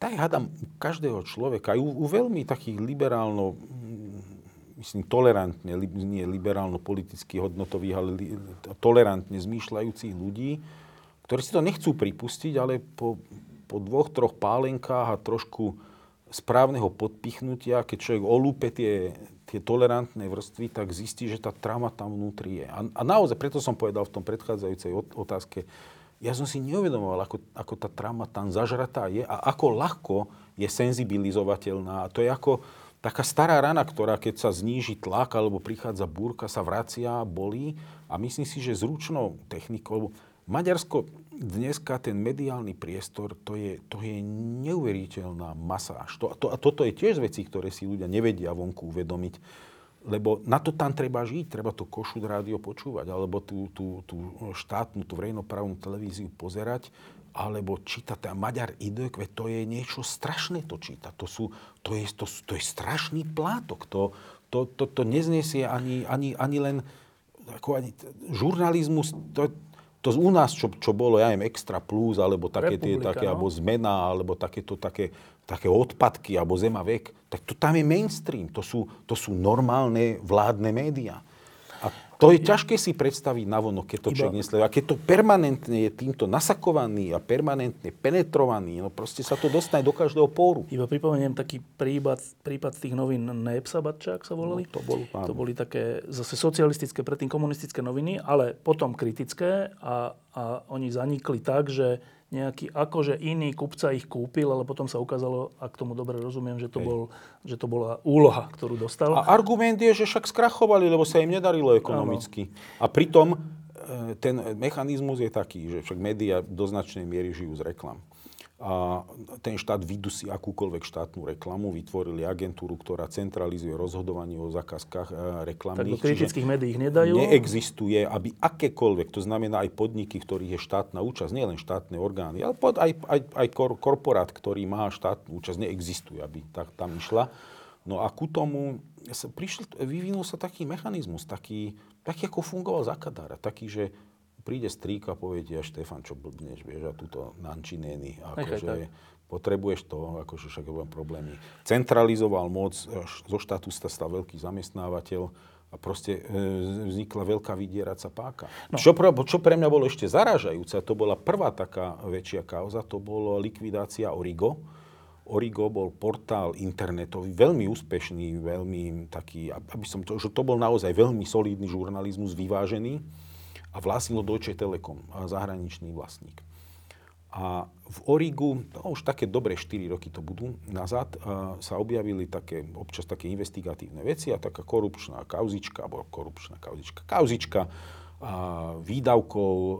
tá je hádam u každého človeka, aj u, u veľmi takých liberálno, mm, myslím, tolerantne, li, nie liberálno-politicky hodnotových, ale li, tolerantne zmýšľajúcich ľudí, ktorí si to nechcú pripustiť, ale po, po dvoch, troch pálenkách a trošku správneho podpichnutia, keď človek olúpe tie, tie tolerantné vrstvy, tak zistí, že tá trauma tam vnútri je. A, a naozaj, preto som povedal v tom predchádzajúcej otázke, ja som si neuvedomoval, ako, ako tá trauma tam zažratá je a ako ľahko je senzibilizovateľná. A to je ako taká stará rana, ktorá keď sa zníži tlak alebo prichádza búrka, sa vracia, bolí. A myslím si, že zručnou technikou, Maďarsko dneska ten mediálny priestor, to je, to je neuveriteľná masáž. To, to, a toto je tiež z vecí, ktoré si ľudia nevedia vonku uvedomiť lebo na to tam treba žiť, treba to košuť rádio počúvať, alebo tú, tú, tú štátnu, tú verejnoprávnu televíziu pozerať, alebo čítať. A Maďar Idek, to je niečo strašné to čítať. To, sú, to, je, to, to je strašný plátok. To, to, to, to neznesie ani, ani, ani len ako ani, žurnalizmus. To, to u nás, čo, čo bolo, ja neviem, Extra Plus, alebo také, tie, také, no? alebo Zmena, alebo takéto také, také odpadky, alebo Zema vek, tak to tam je mainstream. To sú, to sú normálne vládne médiá. A to je ťažké si predstaviť navonok, keď to Iba... človek nesleduje. A keď to permanentne je týmto nasakovaný a permanentne penetrovaný, no proste sa to dostane do každého póru. Iba pripomeniem taký prípad, prípad z tých novín Nepsabatčák sa volali. No, to, bol, to boli také zase socialistické, predtým komunistické noviny, ale potom kritické a, a oni zanikli tak, že nejaký akože iný kupca ich kúpil, ale potom sa ukázalo, ak tomu dobre rozumiem, že to, bol, že to bola úloha, ktorú dostal. A argument je, že však skrachovali, lebo sa im nedarilo ekonomicky. Ano. A pritom e, ten mechanizmus je taký, že však médiá do značnej miery žijú z reklam a ten štát vydusí akúkoľvek štátnu reklamu, vytvorili agentúru, ktorá centralizuje rozhodovanie o zákazkách e, reklamných. Tak do kritických médií ich nedajú? Neexistuje, aby akékoľvek, to znamená aj podniky, ktorých je štátna účasť, nielen štátne orgány, ale aj, aj, aj korporát, ktorý má štátnu účasť, neexistuje, aby tak tam išla. No a ku tomu prišiel, vyvinul sa taký mechanizmus, taký, taký ako fungoval Zakadára, taký, že príde strík a povie ti, Štefan, čo blbneš, vieš, a túto nančinény, akože potrebuješ to, akože však budem problémy. Centralizoval moc, zo štátu sa stal veľký zamestnávateľ a proste e, vznikla veľká vydieraca páka. No. Čo, pre, čo pre mňa bolo ešte zarážajúce, to bola prvá taká väčšia kauza, to bolo likvidácia Origo. Origo bol portál internetový, veľmi úspešný, veľmi taký, aby som to, že to bol naozaj veľmi solidný žurnalizmus, vyvážený a vlastnilo Deutsche Telekom, zahraničný vlastník. A v Origu, no už také dobré 4 roky to budú nazad, sa objavili také, občas také investigatívne veci a taká korupčná kauzička, alebo korupčná kauzička, kauzička a, výdavkov a,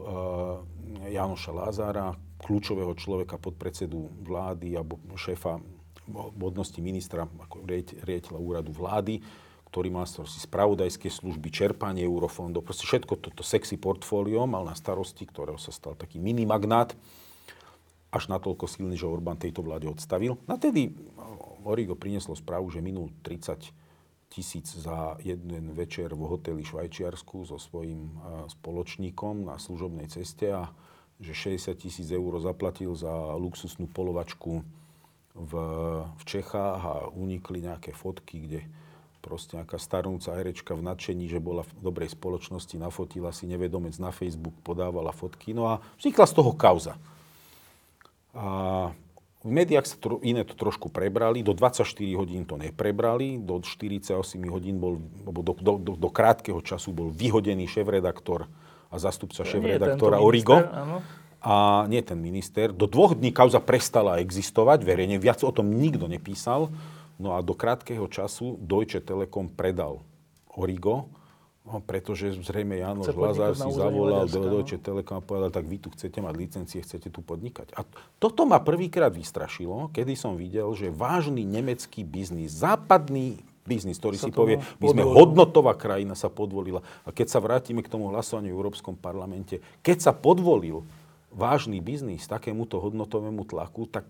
Janoša Lázára, kľúčového človeka podpredsedu vlády alebo šéfa vodnosti ministra, ako riaditeľa úradu vlády, ktorý mal starosti spravodajské služby, čerpanie eurofondov, proste všetko toto sexy portfólio mal na starosti, ktorého sa stal taký mini magnát, až natoľko silný, že Orbán tejto vláde odstavil. Na tedy Origo prinieslo správu, že minul 30 tisíc za jeden večer v hoteli Švajčiarsku so svojím spoločníkom na služobnej ceste a že 60 tisíc eur zaplatil za luxusnú polovačku v, v Čechách a unikli nejaké fotky, kde proste nejaká starnúca herečka v nadšení, že bola v dobrej spoločnosti, nafotila si nevedomec na Facebook, podávala fotky. No a vznikla z toho kauza. A v médiách sa to, iné to trošku prebrali, do 24 hodín to neprebrali, do 48 hodín bol, do, do, do, do krátkeho času bol vyhodený šéf-redaktor a zastupca šéf-redaktora Origo. A nie ten minister. Do dvoch dní kauza prestala existovať, verejne viac o tom nikto nepísal. No a do krátkeho času Deutsche Telekom predal Origo, No, pretože zrejme Janoš Lazar si zavolal do Deutsche Telekom a povedal, tak vy tu chcete mať licencie, chcete tu podnikať. A toto ma prvýkrát vystrašilo, kedy som videl, že vážny nemecký biznis, západný biznis, ktorý sa si povie, my sme hodnotová krajina, sa podvolila. A keď sa vrátime k tomu hlasovaniu v Európskom parlamente, keď sa podvolil vážny biznis takémuto hodnotovému tlaku, tak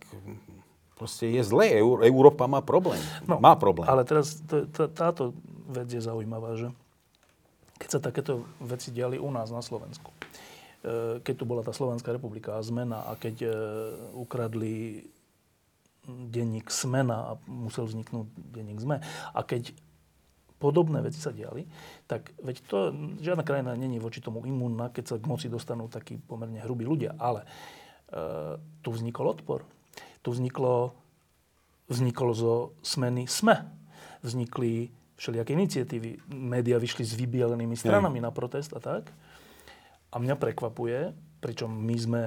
proste je zlé. Európa má problém. No, má problém. Ale teraz to, to, táto vec je zaujímavá, že keď sa takéto veci diali u nás na Slovensku, e, keď tu bola tá Slovenská republika a zmena a keď e, ukradli denník Smena a musel vzniknúť denník Zme a keď podobné veci sa diali, tak veď to, žiadna krajina není voči tomu imúnna, keď sa k moci dostanú takí pomerne hrubí ľudia, ale e, tu vznikol odpor. Tu vzniklo, vzniklo zo smeny SME. Vznikli všelijaké iniciatívy. Média vyšli s vybielenými stranami na protest a tak. A mňa prekvapuje, pričom my sme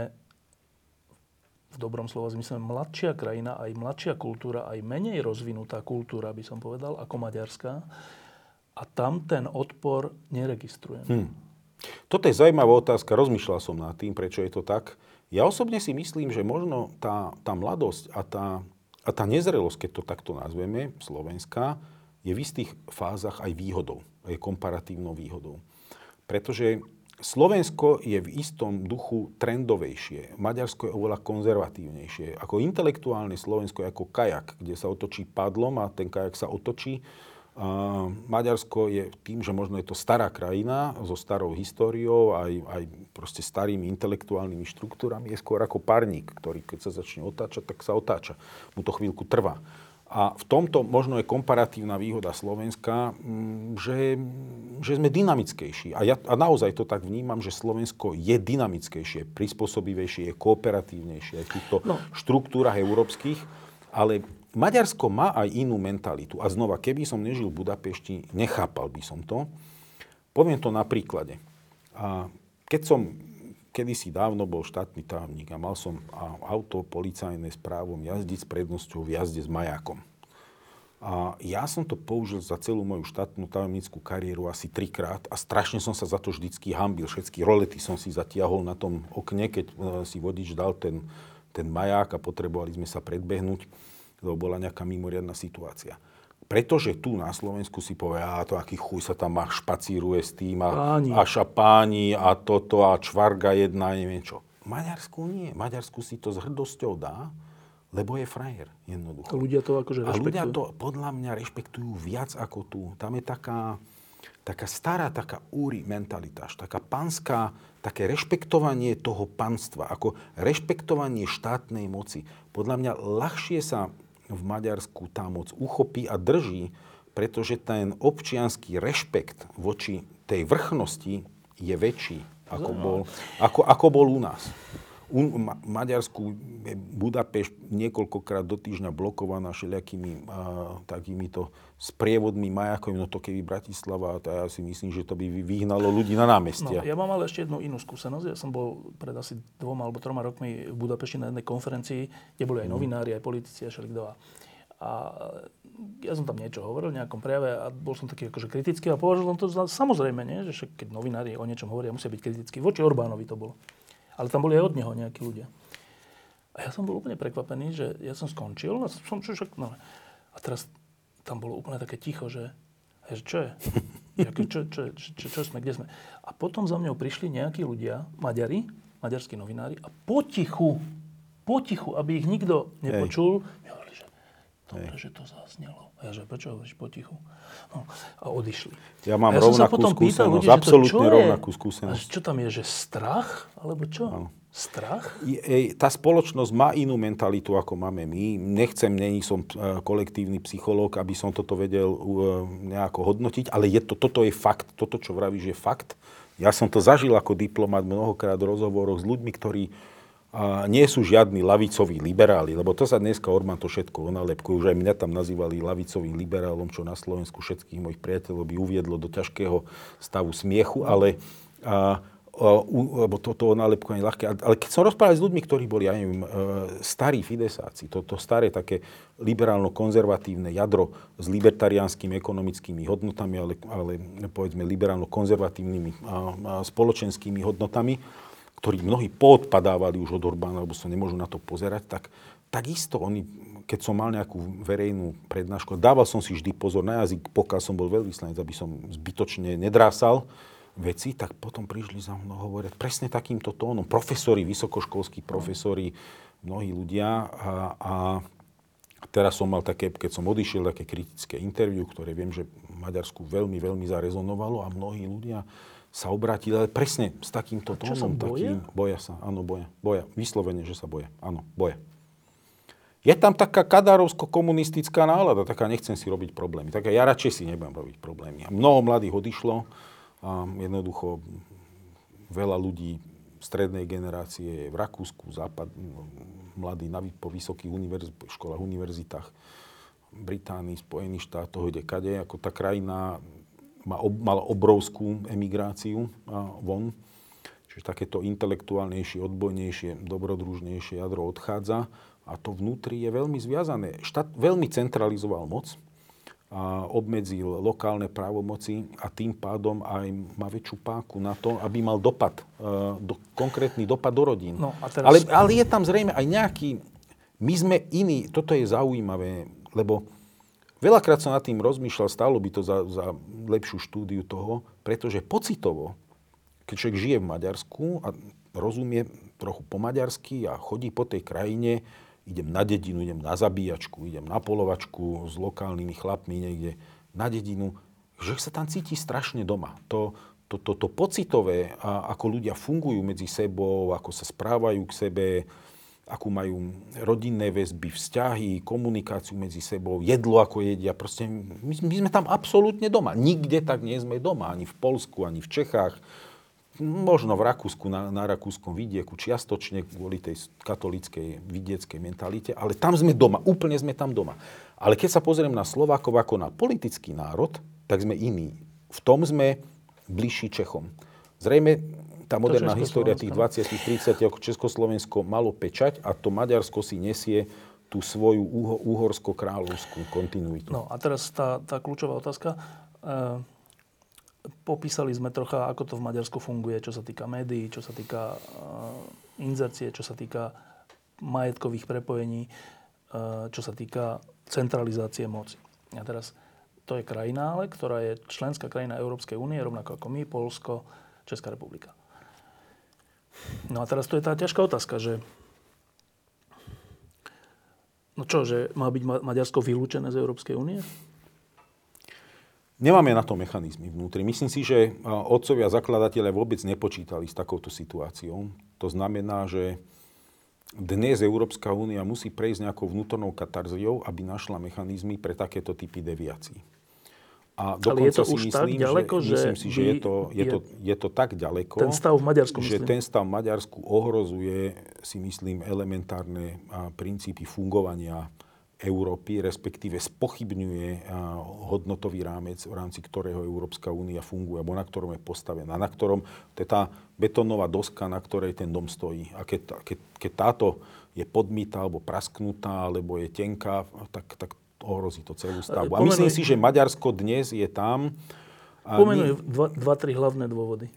v dobrom slova zmysle mladšia krajina, aj mladšia kultúra, aj menej rozvinutá kultúra, by som povedal, ako maďarská. A tam ten odpor neregistrujem. Hmm. Toto je zaujímavá otázka, rozmýšľal som nad tým, prečo je to tak. Ja osobne si myslím, že možno tá, tá mladosť a tá, a tá nezrelosť, keď to takto nazveme, slovenská, je v istých fázach aj výhodou, aj komparatívnou výhodou. Pretože Slovensko je v istom duchu trendovejšie, Maďarsko je oveľa konzervatívnejšie. Ako intelektuálne Slovensko je ako kajak, kde sa otočí padlom a ten kajak sa otočí. Maďarsko je tým, že možno je to stará krajina so starou históriou, aj, aj proste starými intelektuálnymi štruktúrami, je skôr ako parník, ktorý keď sa začne otáčať, tak sa otáča. Mu to chvíľku trvá. A v tomto možno je komparatívna výhoda Slovenska, mm, že, že sme dynamickejší. A ja a naozaj to tak vnímam, že Slovensko je dynamickejšie, prispôsobivejšie, je kooperatívnejšie aj v týchto no. štruktúrach európskych. Ale Maďarsko má aj inú mentalitu. A znova, keby som nežil v Budapešti, nechápal by som to. Poviem to na príklade. A keď som kedysi dávno bol štátny tajomník a mal som auto policajné s právom jazdiť s prednosťou v jazde s majákom. A ja som to použil za celú moju štátnu tajomníckú kariéru asi trikrát a strašne som sa za to vždycky hambil. Všetky rolety som si zatiahol na tom okne, keď e, si vodič dal ten, ten maják a potrebovali sme sa predbehnúť, lebo bola nejaká mimoriadná situácia. Pretože tu na Slovensku si povie, a to aký chuj sa tam špacíruje s tým a, páni. a šapáni a toto a čvarga jedna, neviem čo. Maďarsku nie. Maďarsku si to s hrdosťou dá, lebo je frajer, jednoducho. A ľudia to akože rešpektujú? A ľudia to podľa mňa rešpektujú viac ako tu. Tam je taká, taká stará, taká úri mentalita, taká panská, také rešpektovanie toho panstva, ako rešpektovanie štátnej moci. Podľa mňa ľahšie sa v Maďarsku tá moc uchopí a drží, pretože ten občianský rešpekt voči tej vrchnosti je väčší, ako bol, ako, ako bol u nás. Ma- Maďarsku je Budapešť niekoľkokrát do týždňa blokovaná všelijakými takýmito sprievodmi majakov, no to keby Bratislava, to ja si myslím, že to by vyhnalo ľudí na námestia. No, ja mám ale ešte jednu inú skúsenosť. Ja som bol pred asi dvoma alebo troma rokmi v Budapešti na jednej konferencii, kde boli aj mhm. novinári, aj politici a všelikto. A ja som tam niečo hovoril v nejakom prejave a bol som taký akože kritický a považoval som to za samozrejme, nie? že keď novinári o niečom hovoria, musia byť kritickí. Voči Orbánovi to bolo. Ale tam boli aj od neho nejakí ľudia. A ja som bol úplne prekvapený, že ja som skončil a som čo, no. A teraz tam bolo úplne také ticho, že, že čo je? Čo, čo, čo, čo, čo sme, kde sme? A potom za mňou prišli nejakí ľudia, Maďari, maďarskí novinári a potichu, potichu, aby ich nikto nepočul, Hej. hovorili, že dobre, že to zaznelo. A ja že, prečo hovoríš potichu? No, a odišli. Ja mám a ja rovnakú skúsenosť, ľudí, absolútne rovnakú skúsenosť. A čo tam je, že strach? Alebo čo? No. Strach? Tá spoločnosť má inú mentalitu, ako máme my. Nechcem, není som e, kolektívny psychológ, aby som toto vedel e, nejako hodnotiť, ale je to, toto je fakt. Toto, čo vravíš, je fakt. Ja som to zažil ako diplomat mnohokrát v rozhovoroch s ľuďmi, ktorí a nie sú žiadni lavicoví liberáli, lebo to sa dneska Orbán to všetko onalepkuje. Už aj mňa tam nazývali lavicovým liberálom, čo na Slovensku všetkých mojich priateľov by uviedlo do ťažkého stavu smiechu, ale a, lebo to, to nálepkovanie ľahké. Ale keď som rozprával s ľuďmi, ktorí boli, ja neviem, e, starí fidesáci, to, to staré také liberálno-konzervatívne jadro s libertariánskymi ekonomickými hodnotami, ale, ale povedzme liberálno-konzervatívnymi a, a spoločenskými hodnotami, ktorí mnohí podpadávali už od Orbána, lebo sa nemôžu na to pozerať, tak takisto oni, keď som mal nejakú verejnú prednášku, dával som si vždy pozor na jazyk, pokiaľ som bol veľvyslanec, aby som zbytočne nedrásal, veci, tak potom prišli za mnou hovoriť presne takýmto tónom. Profesori, vysokoškolskí profesori, mnohí ľudia a, a teraz som mal také, keď som odišiel, také kritické interviu, ktoré viem, že v Maďarsku veľmi, veľmi zarezonovalo a mnohí ľudia sa obrátili, ale presne s takýmto tónom. Čo sa boja? Takým, boja sa, áno, boja. Boja. Vyslovene, že sa boja. Áno, boja. Je tam taká kadárovsko-komunistická nálada, taká nechcem si robiť problémy. Taká ja radšej si nebudem robiť problémy. A mnoho mladých odišlo, a jednoducho veľa ľudí strednej generácie je v Rakúsku, západ, mladí na, po vysokých univerz, školách, univerzitách, Británii, Spojených štátoch, kde kade, ako tá krajina mala obrovskú emigráciu von. Čiže takéto intelektuálnejšie, odbojnejšie, dobrodružnejšie jadro odchádza a to vnútri je veľmi zviazané. Štát veľmi centralizoval moc, a obmedzil lokálne právomoci a tým pádom aj má väčšiu páku na to, aby mal dopad, e, do, konkrétny dopad do rodín. No, a teraz... ale, ale je tam zrejme aj nejaký... My sme iní, toto je zaujímavé, lebo veľakrát som nad tým rozmýšľal, stálo by to za, za lepšiu štúdiu toho, pretože pocitovo, keď človek žije v Maďarsku a rozumie trochu po maďarsky a chodí po tej krajine, idem na dedinu, idem na zabíjačku, idem na polovačku s lokálnymi chlapmi niekde na dedinu, že sa tam cíti strašne doma. To, to, to, to pocitové, a ako ľudia fungujú medzi sebou, ako sa správajú k sebe, akú majú rodinné väzby, vzťahy, komunikáciu medzi sebou, jedlo ako jedia. Proste my, my sme tam absolútne doma. Nikde tak nie sme doma. Ani v Polsku, ani v Čechách možno v Rakúsku, na, na rakúskom vidieku, čiastočne kvôli tej katolíckej vidieckej mentalite, ale tam sme doma, úplne sme tam doma. Ale keď sa pozriem na Slovákov ako na politický národ, tak sme iní. V tom sme bližší Čechom. Zrejme tá moderná história tých 20-30 rokov Československo malo pečať a to Maďarsko si nesie tú svoju uhorsko-kráľovskú kontinuitu. No a teraz tá, tá kľúčová otázka. E- popísali sme trocha, ako to v Maďarsku funguje, čo sa týka médií, čo sa týka uh, inzercie, čo sa týka majetkových prepojení, uh, čo sa týka centralizácie moci. A teraz to je krajina, ale, ktorá je členská krajina Európskej únie, rovnako ako my, Polsko, Česká republika. No a teraz to je tá ťažká otázka, že No čo, že má byť Maďarsko vylúčené z Európskej únie? Nemáme na to mechanizmy vnútri. Myslím si, že otcovia zakladatelia vôbec nepočítali s takouto situáciou. To znamená, že dnes Európska únia musí prejsť nejakou vnútornou katarziou, aby našla mechanizmy pre takéto typy deviácií. A Ale je to už myslím, tak ďaleko, že, myslím si, že je to, je, to, je to tak ďaleko, ten stav v Maďarsku, že myslím. ten stav v Maďarsku ohrozuje, si myslím, elementárne princípy fungovania Európy, respektíve spochybňuje hodnotový rámec, v rámci ktorého Európska únia funguje, alebo na ktorom je postavená, na ktorom, to je tá betónová doska, na ktorej ten dom stojí. A keď, keď, keď táto je podmítá, alebo prasknutá, alebo je tenká, tak, tak ohrozí to celú stavbu. A myslím si, že Maďarsko dnes je tam... Pomenuj dva, dva, tri hlavné dôvody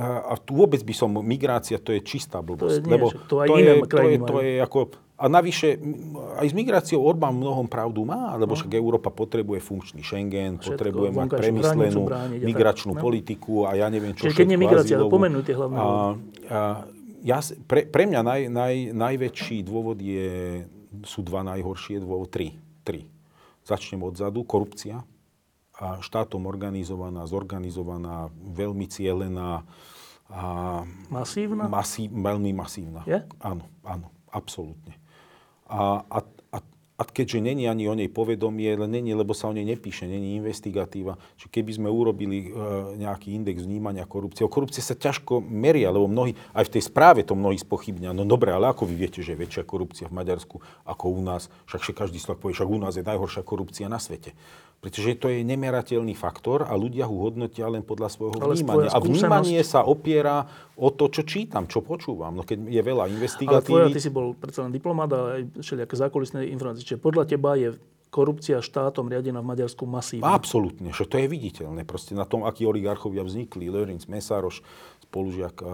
a tu vôbec by som, migrácia to je čistá blbosť. To je, nie, lebo to, aj to, je, to, je, to je ako, a navyše, aj s migráciou Orbán mnohom pravdu má, lebo no. však Európa potrebuje funkčný Schengen, všetko, potrebuje mať premyslenú brániť, migračnú tak, no. politiku a ja neviem čo Čiže keď nie migrácia, ale pomenú tie hlavné a, a, ja, pre, pre mňa naj, naj, najväčší dôvod je, sú dva najhoršie dôvody, tri. Tri. Začnem odzadu, korupcia a štátom organizovaná, zorganizovaná, veľmi cielená. A masívna? Masí, veľmi masívna. Je? Áno, áno, absolútne. A, a, a, keďže není ani o nej povedomie, není, lebo sa o nej nepíše, není investigatíva. Čiže keby sme urobili e, nejaký index vnímania korupcie, o korupcie sa ťažko meria, lebo mnohí, aj v tej správe to mnohí spochybnia. No dobre, ale ako vy viete, že je väčšia korupcia v Maďarsku ako u nás? Však každý Slovak povie, však u nás je najhoršia korupcia na svete. Pretože to je nemerateľný faktor a ľudia ho hodnotia len podľa svojho Ale vnímania. A vnímanie sa opiera o to, čo čítam, čo počúvam. No keď je veľa Ale tvoja, ty si bol predsa len diplomát a aj všelijaké zákulisné informácie. Čiže podľa teba je korupcia štátom riadená v Maďarsku masívna. Absolútne, že to je viditeľné. Proste na tom, akí oligarchovia vznikli. Lörinc Mesároš, spolužiak a,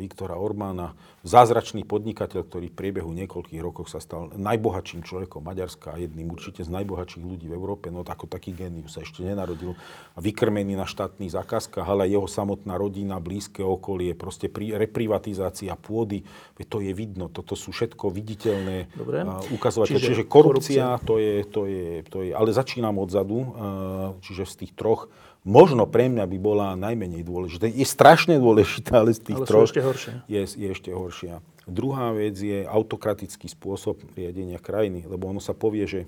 Viktora Orbána, zázračný podnikateľ, ktorý v priebehu niekoľkých rokov sa stal najbohatším človekom Maďarska a jedným určite z najbohatších ľudí v Európe. No ako taký génius sa ešte nenarodil. Vykrmený na štátnych zákazkách, ale jeho samotná rodina, blízke okolie, proste pri, reprivatizácia pôdy, to je vidno. Toto sú všetko viditeľné Dobre. a, ukazovateľ. Čiže Čiže, korupcia, to je, to je, to je, ale začínam odzadu, a, čiže z tých troch, možno pre mňa by bola najmenej dôležitá. Je strašne dôležitá, ale z tých Ale troch ešte horšie. Je, je ešte horšia. Druhá vec je autokratický spôsob riadenia krajiny, lebo ono sa povie, že,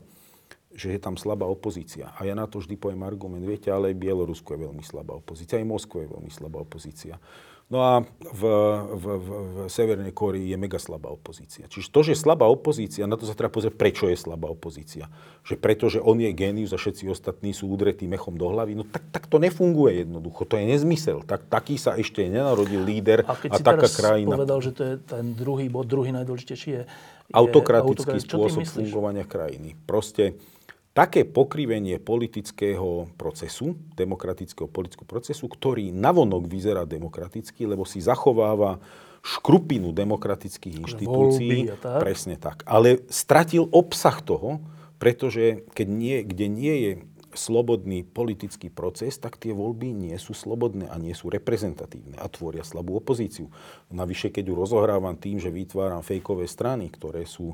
že je tam slabá opozícia. A ja na to vždy poviem argument, viete, ale aj Bielorusko je veľmi slabá opozícia, aj Moskva je veľmi slabá opozícia. No a v, v, v, v Severnej Kórii je mega slabá opozícia. Čiže to, že je slabá opozícia, na to sa treba pozrieť, prečo je slabá opozícia. Že preto, že on je génius a všetci ostatní sú udretí mechom do hlavy, no tak, tak to nefunguje jednoducho. To je nezmysel. Tak, taký sa ešte nenarodil líder A a, keď si taká teraz krajina. povedal, že to je ten druhý bod, druhý najdôležitejší je... je autokratický autokrat- Čo ty spôsob fungovania krajiny. Proste také pokrivenie politického procesu, demokratického politického procesu, ktorý navonok vyzerá demokraticky, lebo si zachováva škrupinu demokratických inštitúcií. voľby tak. Presne tak. Ale stratil obsah toho, pretože keď nie, kde nie je slobodný politický proces, tak tie voľby nie sú slobodné a nie sú reprezentatívne a tvoria slabú opozíciu. Navyše, keď ju rozohrávam tým, že vytváram fejkové strany, ktoré sú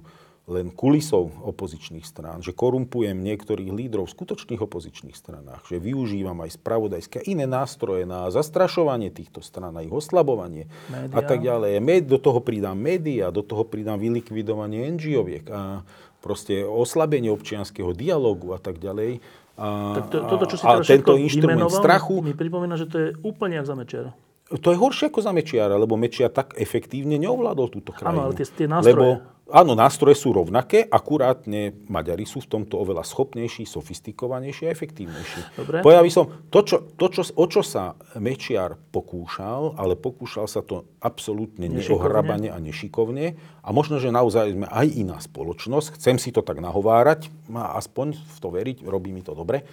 len kulisou opozičných strán, že korumpujem niektorých lídrov v skutočných opozičných stranách, že využívam aj spravodajské a iné nástroje na zastrašovanie týchto strán, a ich oslabovanie Média. a tak ďalej. Do toho pridám médiá, do toho pridám vylikvidovanie NGOviek a proste oslabenie občianského dialogu a tak ďalej. A, Tak to, toto, čo si a tento inštrument strachu, mi pripomína, že to je úplne jak za Mečiara. To je horšie ako za Mečiara, lebo Mečiar tak efektívne neovládol túto krajinu. ale tie- tie nástroje. Lebo, áno, nástroje sú rovnaké, akurátne Maďari sú v tomto oveľa schopnejší, sofistikovanejší a efektívnejší. Dobre. By som, to, čo, to čo, o čo sa Mečiar pokúšal, ale pokúšal sa to absolútne neohrabane a nešikovne. A možno, že naozaj sme aj iná spoločnosť. Chcem si to tak nahovárať, a aspoň v to veriť, robí mi to dobre.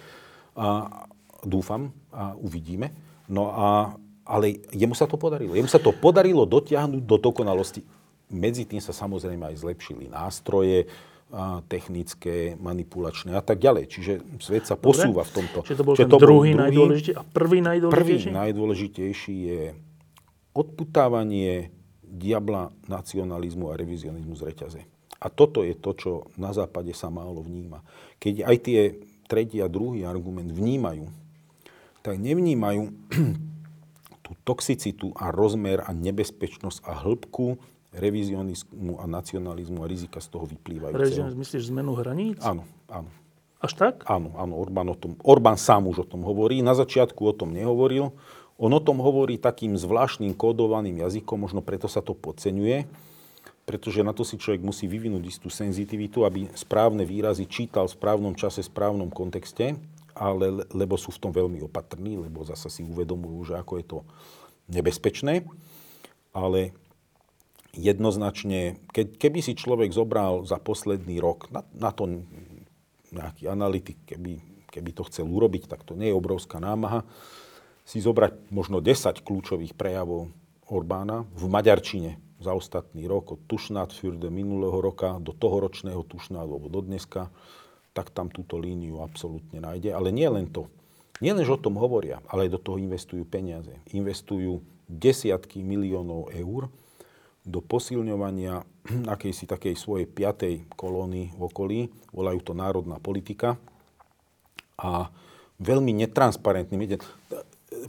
A dúfam a uvidíme. No a, ale jemu sa to podarilo. Jemu sa to podarilo dotiahnuť do dokonalosti. Medzi tým sa samozrejme aj zlepšili nástroje, technické, manipulačné a tak ďalej. Čiže svet sa posúva v tomto. Čiže to bol Čiže ten druhý, najdôležitejší. A prvý Prvý najdôležitejší? najdôležitejší je odputávanie diabla nacionalizmu a revizionizmu z reťaze. A toto je to, čo na západe sa málo vníma. Keď aj tie tretí a druhý argument vnímajú, tak nevnímajú tú toxicitu a rozmer a nebezpečnosť a hĺbku revizionizmu a nacionalizmu a rizika z toho vyplývajúceho. Režim, myslíš zmenu hraníc? Áno, áno. Až tak? Áno, áno, Orbán, o tom, Orbán sám už o tom hovorí. Na začiatku o tom nehovoril. On o tom hovorí takým zvláštnym kódovaným jazykom, možno preto sa to podceňuje, pretože na to si človek musí vyvinúť istú senzitivitu, aby správne výrazy čítal v správnom čase, v správnom kontexte, ale lebo sú v tom veľmi opatrní, lebo zasa si uvedomujú, že ako je to nebezpečné. Ale jednoznačne, keď, keby si človek zobral za posledný rok, na, na to nejaký analytik, keby, keby to chcel urobiť, tak to nie je obrovská námaha, si zobrať možno 10 kľúčových prejavov Orbána v maďarčine za ostatný rok, od Tušnát Fürde minulého roka do tohoročného Tušnádu, alebo do dneska, tak tam túto líniu absolútne nájde. Ale nie len to. Nie len, že o tom hovoria, ale do toho investujú peniaze. Investujú desiatky miliónov eur do posilňovania akejsi takej svojej piatej kolóny v okolí. Volajú to národná politika. A veľmi netransparentný.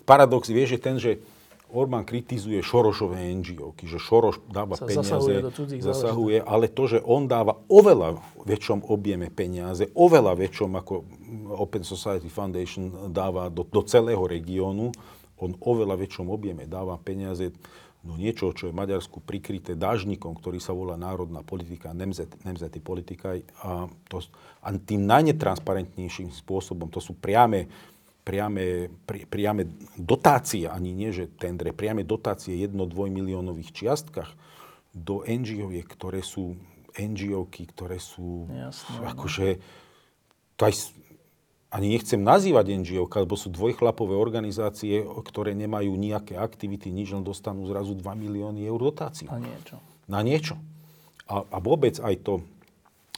Paradox vie, že ten, že Orbán kritizuje Šorošové NGO, že Šoroš dáva Sa peniaze, zasahuje do cudzích zasahuje, ale to, že on dáva oveľa väčšom objeme peniaze, oveľa väčšom ako Open Society Foundation dáva do, do celého regiónu, on oveľa väčšom objeme dáva peniaze no niečo, čo je v Maďarsku prikryté dážnikom, ktorý sa volá národná politika, nemzety politika, a, to, a tým najnetransparentnejším spôsobom, to sú priame, priame, pri, priame dotácie, ani nie, že tendre, priame dotácie jedno-dvoj miliónových čiastkách do ngo ktoré sú ngo ktoré sú Jasne, no. akože, to aj, ani nechcem nazývať NGO, lebo sú dvojchlapové organizácie, ktoré nemajú nejaké aktivity, nič len dostanú zrazu 2 milióny eur dotácií. Na niečo. Na niečo. A, a vôbec aj to,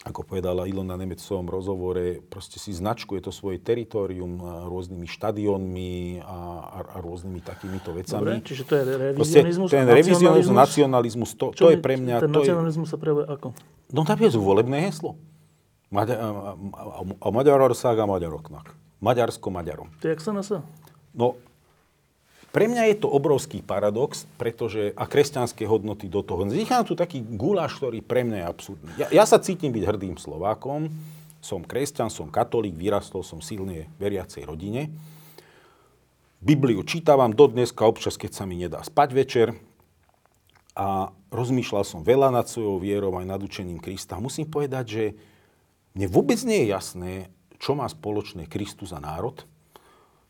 ako povedala Ilona Nemec v svojom rozhovore, proste si značkuje to svoje teritorium rôznymi štadiónmi a, a, a rôznymi takýmito vecami. Dobre, čiže to je revizionizmus? Proste, ten revizionizmus, nacionalizmus, to, to je pre mňa... Ten nacionalizmus je... sa prejavuje ako? No napríklad volebné heslo. Maďa, a Magyarország a Magyaroknak. Maďarsko Maďarom. To je jak sa nasa? No, pre mňa je to obrovský paradox, pretože a kresťanské hodnoty do toho. Vzniká tu taký guláš, ktorý pre mňa je absurdný. Ja, ja sa cítim byť hrdým Slovákom, som kresťan, som katolík, vyrastol som silne veriacej rodine. Bibliu čítavam do dneska, občas, keď sa mi nedá spať večer. A rozmýšľal som veľa nad svojou vierou aj nad učením Krista. Musím povedať, že mne vôbec nie je jasné, čo má spoločné Kristus a národ.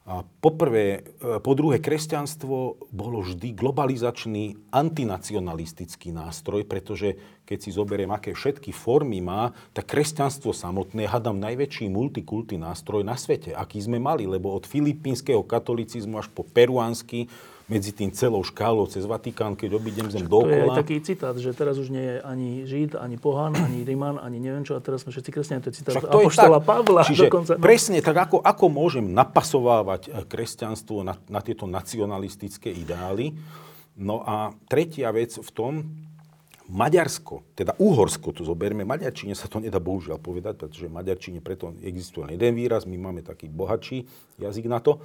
A poprvé, e, po druhé, kresťanstvo bolo vždy globalizačný antinacionalistický nástroj, pretože keď si zoberiem, aké všetky formy má, tak kresťanstvo samotné, hadám najväčší multikulty nástroj na svete, aký sme mali, lebo od filipínskeho katolicizmu až po peruánsky, medzi tým celou škálou cez Vatikán, keď obidem zem dokola. To je aj taký citát, že teraz už nie je ani Žid, ani Pohan, ani Riman, ani neviem čo, a teraz sme všetci kresťania. To je citát to Apoštola je Pavla. Čiže dokonca, no. presne tak, ako, ako môžem napasovávať eh, kresťanstvo na, na tieto nacionalistické ideály. No a tretia vec v tom, Maďarsko, teda Uhorsko, tu zoberme, Maďarčine sa to nedá bohužiaľ povedať, pretože v Maďarčine preto existuje jeden výraz, my máme taký bohatší jazyk na to.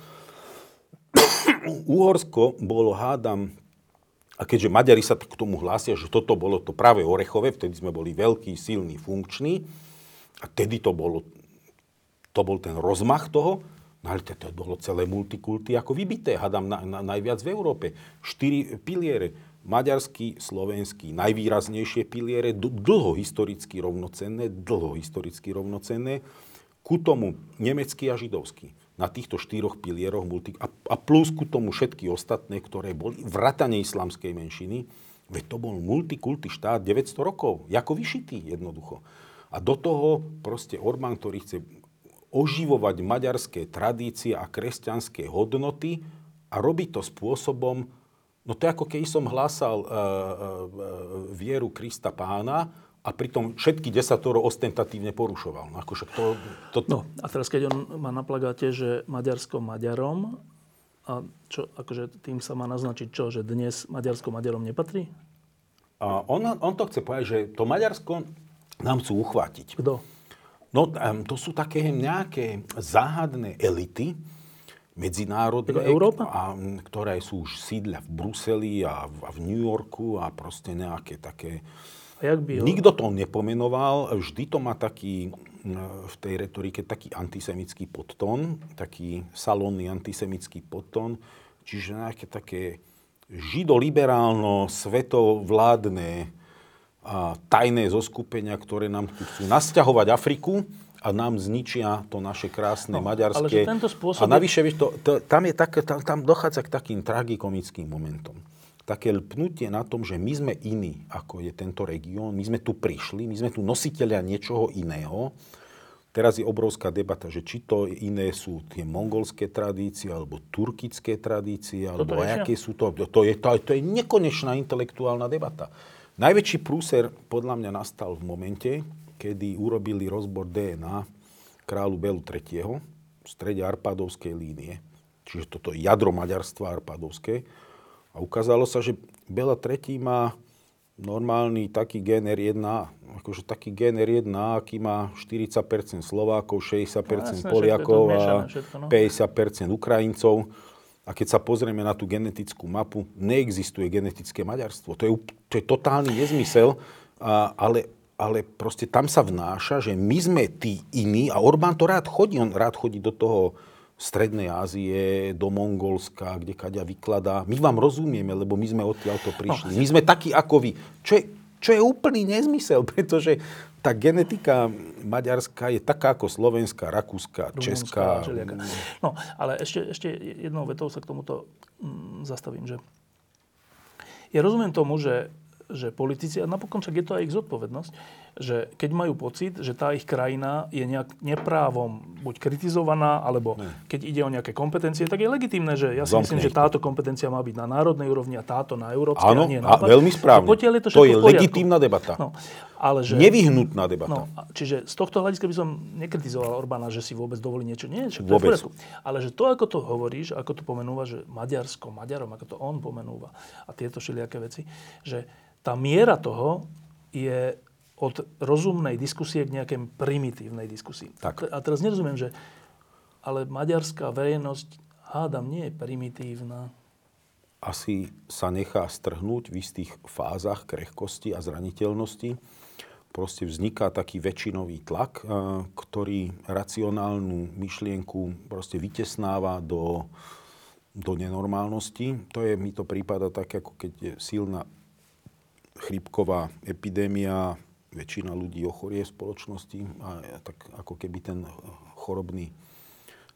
Uhorsko bolo, hádam, a keďže Maďari sa k tomu hlásia, že toto bolo to práve Orechové, vtedy sme boli veľký, silný, funkčný, a tedy to bolo, to bol ten rozmach toho, no ale to, bolo celé multikulty ako vybité, hádam na, na, najviac v Európe. Štyri piliere, maďarský, slovenský, najvýraznejšie piliere, dlho historicky rovnocenné, dlho historicky rovnocenné, ku tomu nemecký a židovský na týchto štyroch pilieroch multi, a, a plus ku tomu všetky ostatné, ktoré boli vratane islamskej menšiny, veď to bol multikulty štát 900 rokov, ako vyšitý jednoducho. A do toho proste Orbán, ktorý chce oživovať maďarské tradície a kresťanské hodnoty a robí to spôsobom, no to je ako keď som hlásal uh, uh, vieru Krista pána, a pritom všetky desatoro ostentatívne porušoval. No, akože to, to... no a teraz keď on má na plagáte, že Maďarsko Maďarom, a čo, akože tým sa má naznačiť čo, že dnes Maďarsko Maďarom nepatrí? A on, on to chce povedať, že to Maďarsko nám chcú uchvátiť. Kto? No to sú také nejaké záhadné elity, medzinárodné, Európa? A, ktoré sú už sídľa v Bruseli a, a v New Yorku a proste nejaké také a jak by ho... Nikto to nepomenoval, vždy to má taký v tej retorike taký antisemický podtón, taký salónny antisemický podtón, čiže nejaké také židoliberálno, svetovládne a tajné zoskupenia, ktoré nám tu chcú nasťahovať Afriku a nám zničia to naše krásne no, maďarské. Ale tento spôsob... A navyše, vieš, to, to, tam, je tak, tam, tam dochádza k takým tragikomickým momentom také lpnutie na tom, že my sme iní, ako je tento región, my sme tu prišli, my sme tu nositeľia niečoho iného. Teraz je obrovská debata, že či to iné sú tie mongolské tradície, alebo turkické tradície, alebo aké sú to. To je, to, to je nekonečná intelektuálna debata. Najväčší prúser podľa mňa nastal v momente, kedy urobili rozbor DNA kráľu Belu III. v strede Arpadovskej línie. Čiže toto jadro maďarstva Arpadovské a ukázalo sa, že Bela 3 má normálny taký gen R1, akože taký gen R1, aký má 40% Slovákov, 60% no, Poliakov a 50% no. Ukrajincov. A keď sa pozrieme na tú genetickú mapu, neexistuje genetické maďarstvo. To je, to je totálny nezmysel, a, ale, ale proste tam sa vnáša, že my sme tí iní a Orbán to rád chodí, on rád chodí do toho Strednej Ázie, do Mongolska, kde kaďa vykladá. My vám rozumieme, lebo my sme odtiaľto prišli. My sme takí ako vy. Čo je, čo je úplný nezmysel, pretože tá genetika maďarská je taká ako slovenská, rakúska, česká. No, ale ešte, ešte jednou vetou sa k tomuto mm, zastavím, že ja rozumiem tomu, že že politici, a napokon však je to aj ich zodpovednosť, že keď majú pocit, že tá ich krajina je nejak neprávom buď kritizovaná, alebo ne. keď ide o nejaké kompetencie, tak je legitimné, že ja si Zomkne myslím, že táto kompetencia má byť na národnej úrovni a táto na európskej. Áno, a nie a veľmi správne. je to, to je legitímna debata. No, ale že, Nevyhnutná debata. No, čiže z tohto hľadiska by som nekritizoval Orbána, že si vôbec dovolí niečo. Nie, však to vôbec. je v Ale že to, ako to hovoríš, ako to pomenúva, že Maďarsko, Maďarom, ako to on pomenúva a tieto všelijaké veci, že tá miera toho je od rozumnej diskusie k nejakej primitívnej diskusii. Tak. A teraz nerozumiem, že ale maďarská verejnosť, hádam, nie je primitívna. Asi sa nechá strhnúť v istých fázach krehkosti a zraniteľnosti. Proste vzniká taký väčšinový tlak, eh, ktorý racionálnu myšlienku proste vytesnáva do, do nenormálnosti. To je, mi to prípada tak, ako keď je silná chrípková epidémia, väčšina ľudí ochorie v spoločnosti a tak ako keby ten chorobný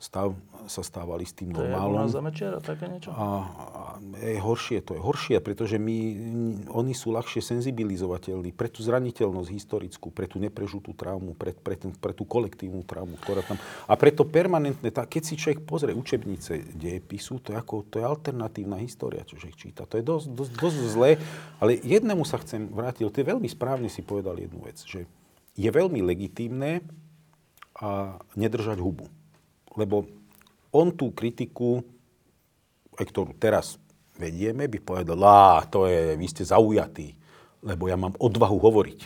stav sa stávali s tým to normálom. To je za Mečiara, také niečo? A, a je horšie, to je horšie, pretože my, oni sú ľahšie senzibilizovateľní pre tú zraniteľnosť historickú, pre tú neprežutú traumu, pre, pre, ten, pre tú kolektívnu traumu, ktorá tam... A preto permanentne, tá, keď si človek pozrie učebnice dejepisu, to je, ako, to je alternatívna história, čo človek číta. To je dosť, dosť, dosť zlé, ale jednému sa chcem vrátiť, je veľmi správne si povedal jednu vec, že je veľmi legitímne a nedržať hubu lebo on tú kritiku, aj ktorú teraz vedieme, by povedal, lá, to je, vy ste zaujatí, lebo ja mám odvahu hovoriť.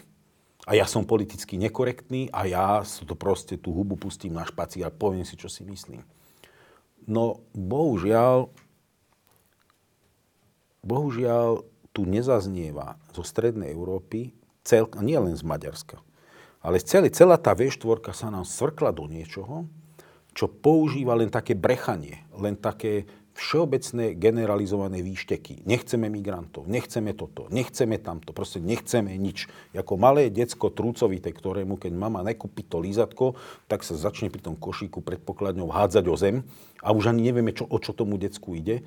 A ja som politicky nekorektný a ja to proste tú hubu pustím na špaci a poviem si, čo si myslím. No, bohužiaľ, bohužiaľ tu nezaznieva zo Strednej Európy, cel, nie len z Maďarska, ale celý, celá tá V4 sa nám svrkla do niečoho, čo používa len také brechanie, len také všeobecné generalizované výšteky. Nechceme migrantov, nechceme toto, nechceme tamto, proste nechceme nič. Ako malé decko trúcovité, ktorému keď mama nekúpi to lízatko, tak sa začne pri tom košíku predpokladňou hádzať o zem a už ani nevieme, čo, o čo tomu decku ide.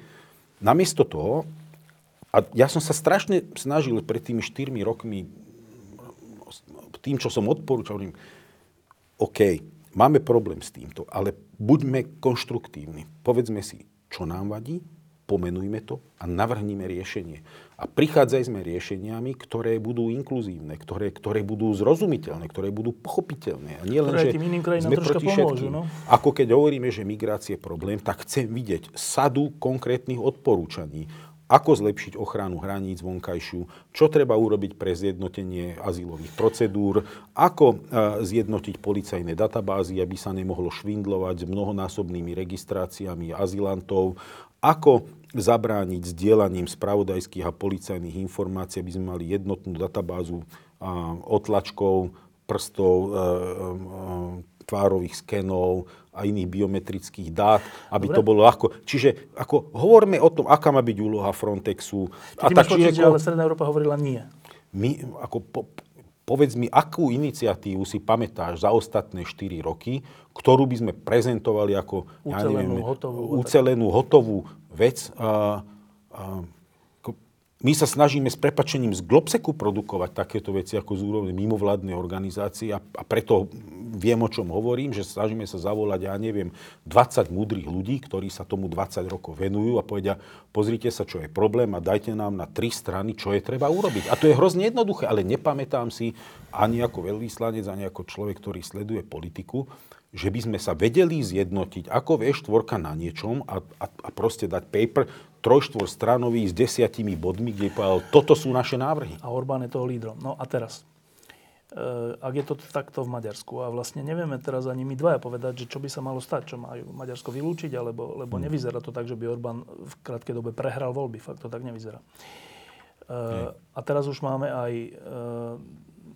Namiesto toho, a ja som sa strašne snažil pred tými 4 rokmi, tým, čo som odporúčal, OK, Máme problém s týmto, ale buďme konštruktívni. Povedzme si, čo nám vadí, pomenujme to a navrhnime riešenie. A prichádzajme riešeniami, ktoré budú inkluzívne, ktoré, ktoré budú zrozumiteľné, ktoré budú pochopiteľné. A nie len, že tým iným sme proti pomôžu, no? Ako keď hovoríme, že migrácia je problém, tak chcem vidieť sadu konkrétnych odporúčaní ako zlepšiť ochranu hraníc vonkajšiu, čo treba urobiť pre zjednotenie azylových procedúr, ako e, zjednotiť policajné databázy, aby sa nemohlo švindlovať s mnohonásobnými registráciami azylantov, ako zabrániť sdielaním spravodajských a policajných informácií, aby sme mali jednotnú databázu otlačkov, prstov, e, e, tvárových skenov, a iných biometrických dát, aby Dobre. to bolo ľahko. Čiže ako hovorme o tom, aká má byť úloha Frontexu. Ty a tak, čiže, ako, ale Stredná Európa hovorila nie. My, ako, po, povedz mi, akú iniciatívu si pamätáš za ostatné 4 roky, ktorú by sme prezentovali ako ucelenú, ja neviem, hotovú, ucelenú, hotovú vec. A, a, my sa snažíme s prepačením z Globseku produkovať takéto veci ako z úrovne mimovládnej organizácie a, a preto viem, o čom hovorím, že snažíme sa zavolať, ja neviem, 20 múdrych ľudí, ktorí sa tomu 20 rokov venujú a povedia, pozrite sa, čo je problém a dajte nám na tri strany, čo je treba urobiť. A to je hrozne jednoduché, ale nepamätám si ani ako veľvyslanec, ani ako človek, ktorý sleduje politiku, že by sme sa vedeli zjednotiť ako V4 na niečom a, a, a proste dať paper trojštvor stranový s desiatimi bodmi, kde povedal, toto sú naše návrhy. A Orbán je toho lídrom. No a teraz, e, ak je to takto v Maďarsku a vlastne nevieme teraz ani my dvaja povedať, že čo by sa malo stať, čo majú Maďarsko vylúčiť, alebo, lebo hmm. nevyzerá to tak, že by Orbán v krátkej dobe prehral voľby. Fakt to tak nevyzerá. E, a teraz už máme aj e,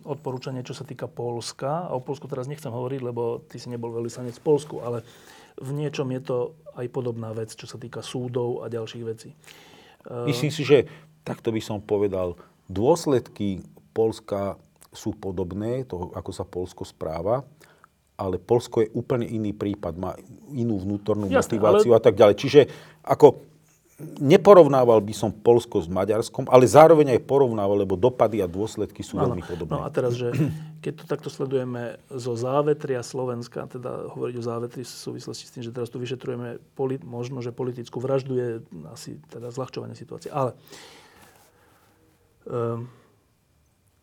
odporúčanie, čo sa týka Polska. A o Polsku teraz nechcem hovoriť, lebo ty si nebol veľvyslanec v Polsku, ale v niečom je to aj podobná vec, čo sa týka súdov a ďalších vecí. Myslím si, že takto by som povedal, dôsledky Polska sú podobné, to, ako sa Polsko správa, ale Polsko je úplne iný prípad, má inú vnútornú Jasne, motiváciu ale... a tak ďalej. Čiže ako neporovnával by som Polsko s Maďarskom, ale zároveň aj porovnával, lebo dopady a dôsledky sú ano, veľmi podobné. No a teraz, že keď to takto sledujeme zo závetria Slovenska, teda hovoriť o závetri v súvislosti s tým, že teraz tu vyšetrujeme polit, možno, že politickú vraždu je asi teda zľahčovanie situácie. Ale um,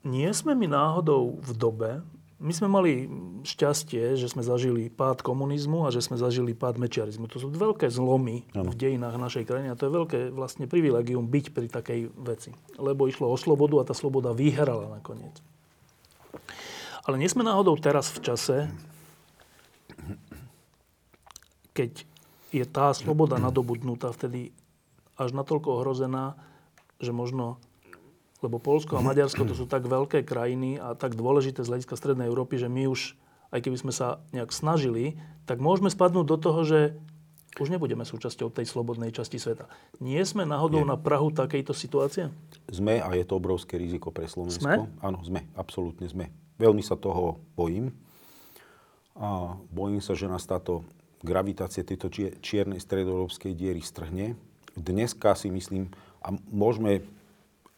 nie sme my náhodou v dobe, my sme mali šťastie, že sme zažili pád komunizmu a že sme zažili pád mečiarizmu. To sú veľké zlomy ano. v dejinách našej krajiny a to je veľké vlastne privilegium byť pri takej veci. Lebo išlo o slobodu a tá sloboda vyhrala nakoniec. Ale nie sme náhodou teraz v čase, keď je tá sloboda nadobudnutá vtedy až natoľko ohrozená, že možno lebo Polsko a Maďarsko to sú tak veľké krajiny a tak dôležité z hľadiska Strednej Európy, že my už, aj keby sme sa nejak snažili, tak môžeme spadnúť do toho, že už nebudeme súčasťou tej slobodnej časti sveta. Nie sme náhodou Nie. na Prahu takejto situácie? Sme a je to obrovské riziko pre Slovensko. Sme? Áno, sme, absolútne sme. Veľmi sa toho bojím. A bojím sa, že nás táto gravitácia tejto čiernej stredoeurópskej diery strhne. Dneska si myslím, a môžeme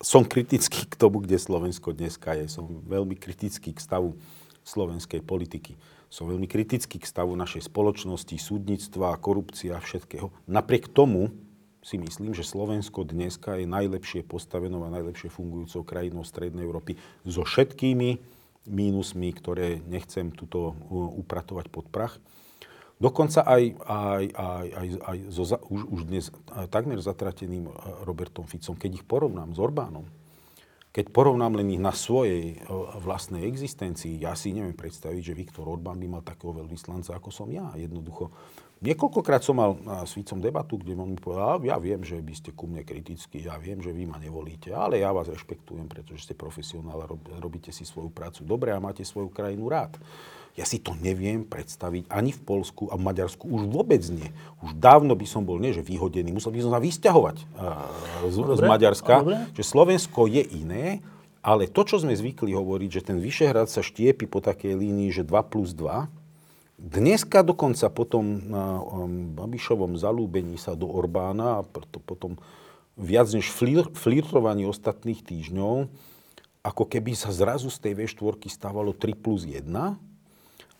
som kritický k tomu, kde Slovensko dneska je. Som veľmi kritický k stavu slovenskej politiky. Som veľmi kritický k stavu našej spoločnosti, súdnictva, korupcia a všetkého. Napriek tomu si myslím, že Slovensko dneska je najlepšie postavenou a najlepšie fungujúcou krajinou Strednej Európy so všetkými mínusmi, ktoré nechcem tuto uh, upratovať pod prach. Dokonca aj, aj, aj, aj, aj so, už, už dnes takmer zatrateným e, Robertom Ficom, keď ich porovnám s Orbánom, keď porovnám len ich na svojej e, vlastnej existencii, ja si neviem predstaviť, že Viktor Orbán by mal takého veľvyslanca, ako som ja. Jednoducho. Niekoľkokrát som mal e, s Ficom debatu, kde on mi povedal, ja viem, že by ste ku mne kritickí, ja viem, že vy ma nevolíte, ale ja vás rešpektujem, pretože ste profesionál a robíte si svoju prácu dobre a máte svoju krajinu rád. Ja si to neviem predstaviť ani v Polsku a v Maďarsku. Už vôbec nie. Už dávno by som bol, nie že vyhodený, musel by som sa vysťahovať uh, z, dobre, z Maďarska. Dobre. Že Slovensko je iné, ale to, čo sme zvykli hovoriť, že ten Vyšehrad sa štiepi po takej línii, že 2 plus 2, dneska dokonca po tom um, Babišovom zalúbení sa do Orbána a potom viac než flir, flirtovaní ostatných týždňov, ako keby sa zrazu z tej V4 stávalo 3 plus 1,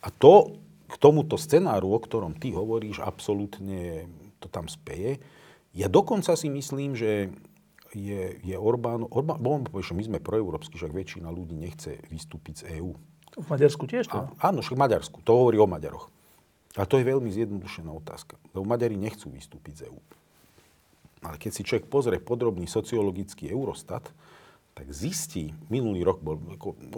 a to k tomuto scenáru, o ktorom ty hovoríš, absolútne to tam speje. Ja dokonca si myslím, že je, je Orbán, Orbán, my sme proeurópsky, však väčšina ľudí nechce vystúpiť z EÚ. V Maďarsku tiež to? A, áno, však v Maďarsku. To hovorí o Maďaroch. A to je veľmi zjednodušená otázka. Lebo Maďari nechcú vystúpiť z EÚ. Ale keď si človek pozrie podrobný sociologický Eurostat, tak zistí, minulý rok bol,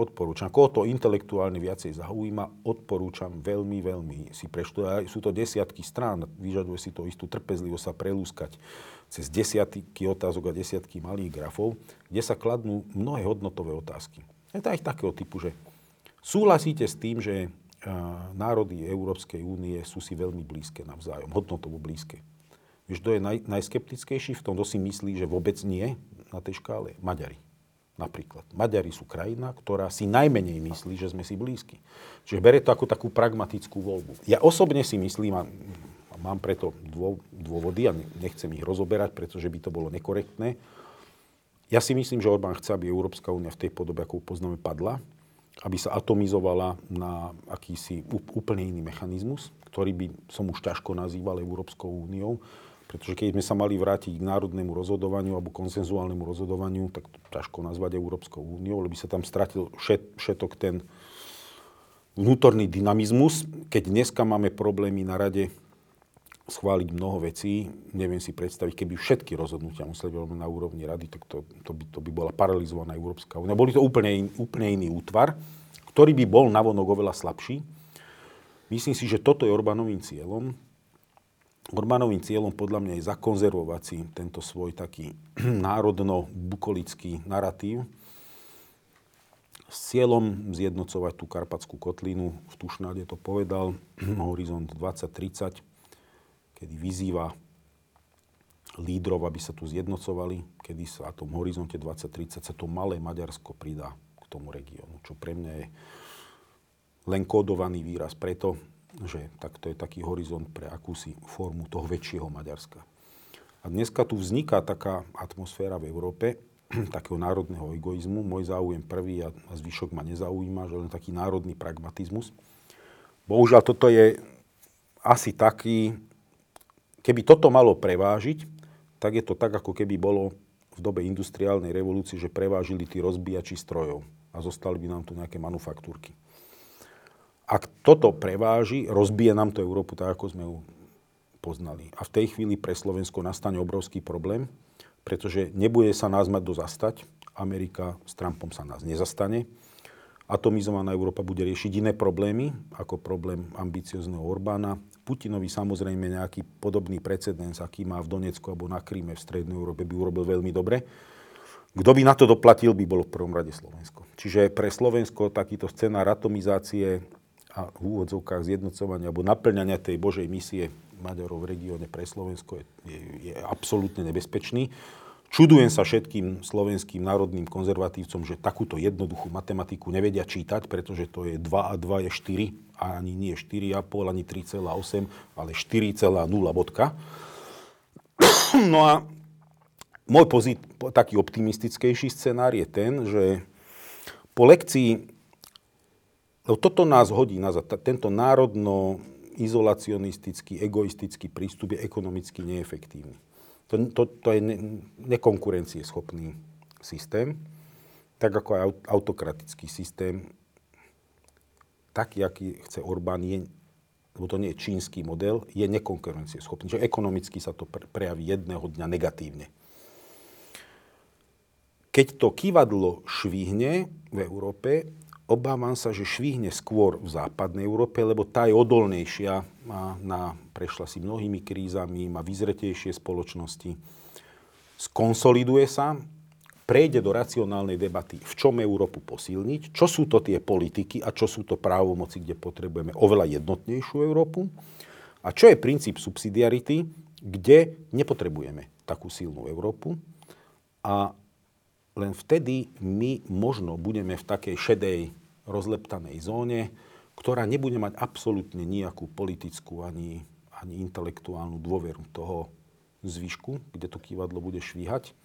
odporúčam, koho to intelektuálne viacej zaujíma, odporúčam veľmi, veľmi si preštudovať. Sú to desiatky strán, vyžaduje si to istú trpezlivosť sa prelúskať cez desiatky otázok a desiatky malých grafov, kde sa kladnú mnohé hodnotové otázky. Je to aj takého typu, že súhlasíte s tým, že národy Európskej únie sú si veľmi blízke navzájom, hodnotovo blízke. Vieš, kto je naj, najskeptickejší v tom, kto si myslí, že vôbec nie na tej škále? Maďari. Napríklad. Maďari sú krajina, ktorá si najmenej myslí, že sme si blízki. Čiže berie to ako takú pragmatickú voľbu. Ja osobne si myslím, a mám preto dôvody a nechcem ich rozoberať, pretože by to bolo nekorektné. Ja si myslím, že Orbán chce, aby Európska únia v tej podobe, ako poznáme, padla, aby sa atomizovala na akýsi úplne iný mechanizmus, ktorý by som už ťažko nazýval Európskou úniou, pretože keď sme sa mali vrátiť k národnému rozhodovaniu alebo konsenzuálnemu rozhodovaniu, tak to ťažko nazvať Európskou úniou, lebo by sa tam stratil všet, všetok ten vnútorný dynamizmus. Keď dneska máme problémy na rade schváliť mnoho vecí, neviem si predstaviť, keby všetky rozhodnutia museli byť na úrovni rady, tak to, to, by, to by bola paralizovaná Európska únia. Boli to úplne, in, úplne iný útvar, ktorý by bol navonok oveľa slabší. Myslím si, že toto je Orbánovým cieľom. Orbánovým cieľom podľa mňa je zakonzervovať si tento svoj taký národno-bukolický narratív s cieľom zjednocovať tú karpatskú kotlinu. V Tušnáde to povedal, Horizont 2030. kedy vyzýva lídrov, aby sa tu zjednocovali, kedy sa tom horizonte 2030 sa to malé Maďarsko pridá k tomu regiónu, čo pre mňa je len kódovaný výraz preto, že tak to je taký horizont pre akúsi formu toho väčšieho Maďarska. A dneska tu vzniká taká atmosféra v Európe, takého národného egoizmu. Môj záujem prvý a, zvyšok ma nezaujíma, že len taký národný pragmatizmus. Bohužiaľ, toto je asi taký, keby toto malo prevážiť, tak je to tak, ako keby bolo v dobe industriálnej revolúcie, že prevážili tí rozbíjači strojov a zostali by nám tu nejaké manufaktúrky. Ak toto preváži, rozbije nám to Európu tak, ako sme ju poznali. A v tej chvíli pre Slovensko nastane obrovský problém, pretože nebude sa nás mať dozastať. Amerika s Trumpom sa nás nezastane. Atomizovaná Európa bude riešiť iné problémy, ako problém ambiciozného Orbána. Putinovi samozrejme nejaký podobný precedens, aký má v Donecku alebo na Kríme v Strednej Európe, by urobil veľmi dobre. Kto by na to doplatil, by bolo v prvom rade Slovensko. Čiže pre Slovensko takýto scenár atomizácie a v úvodzovkách zjednocovania alebo naplňania tej Božej misie Maďarov v regióne pre Slovensko je, je, je absolútne nebezpečný. Čudujem sa všetkým slovenským národným konzervatívcom, že takúto jednoduchú matematiku nevedia čítať, pretože to je 2 a 2 je 4, a ani nie 4,5, ani 3,8, ale 4,0 bodka. No a môj pozit, taký optimistickejší scenár je ten, že po lekcii, no toto nás hodí nazad, tento národno izolacionistický, egoistický prístup je ekonomicky neefektívny. To, to, to je ne, nekonkurencieschopný systém, tak ako aj autokratický systém, taký, aký chce Orbán, je, lebo to nie je čínsky model, je nekonkurencieschopný. Že ekonomicky sa to prejaví jedného dňa negatívne. Keď to kývadlo švihne v Európe, obávam sa, že švihne skôr v západnej Európe, lebo tá je odolnejšia, má, na, prešla si mnohými krízami, má vyzretejšie spoločnosti, skonsoliduje sa, prejde do racionálnej debaty, v čom Európu posilniť, čo sú to tie politiky a čo sú to právomoci, kde potrebujeme oveľa jednotnejšiu Európu. A čo je princíp subsidiarity, kde nepotrebujeme takú silnú Európu. A len vtedy my možno budeme v takej šedej, rozleptanej zóne, ktorá nebude mať absolútne nejakú politickú ani, ani intelektuálnu dôveru toho zvyšku, kde to kývadlo bude švíhať.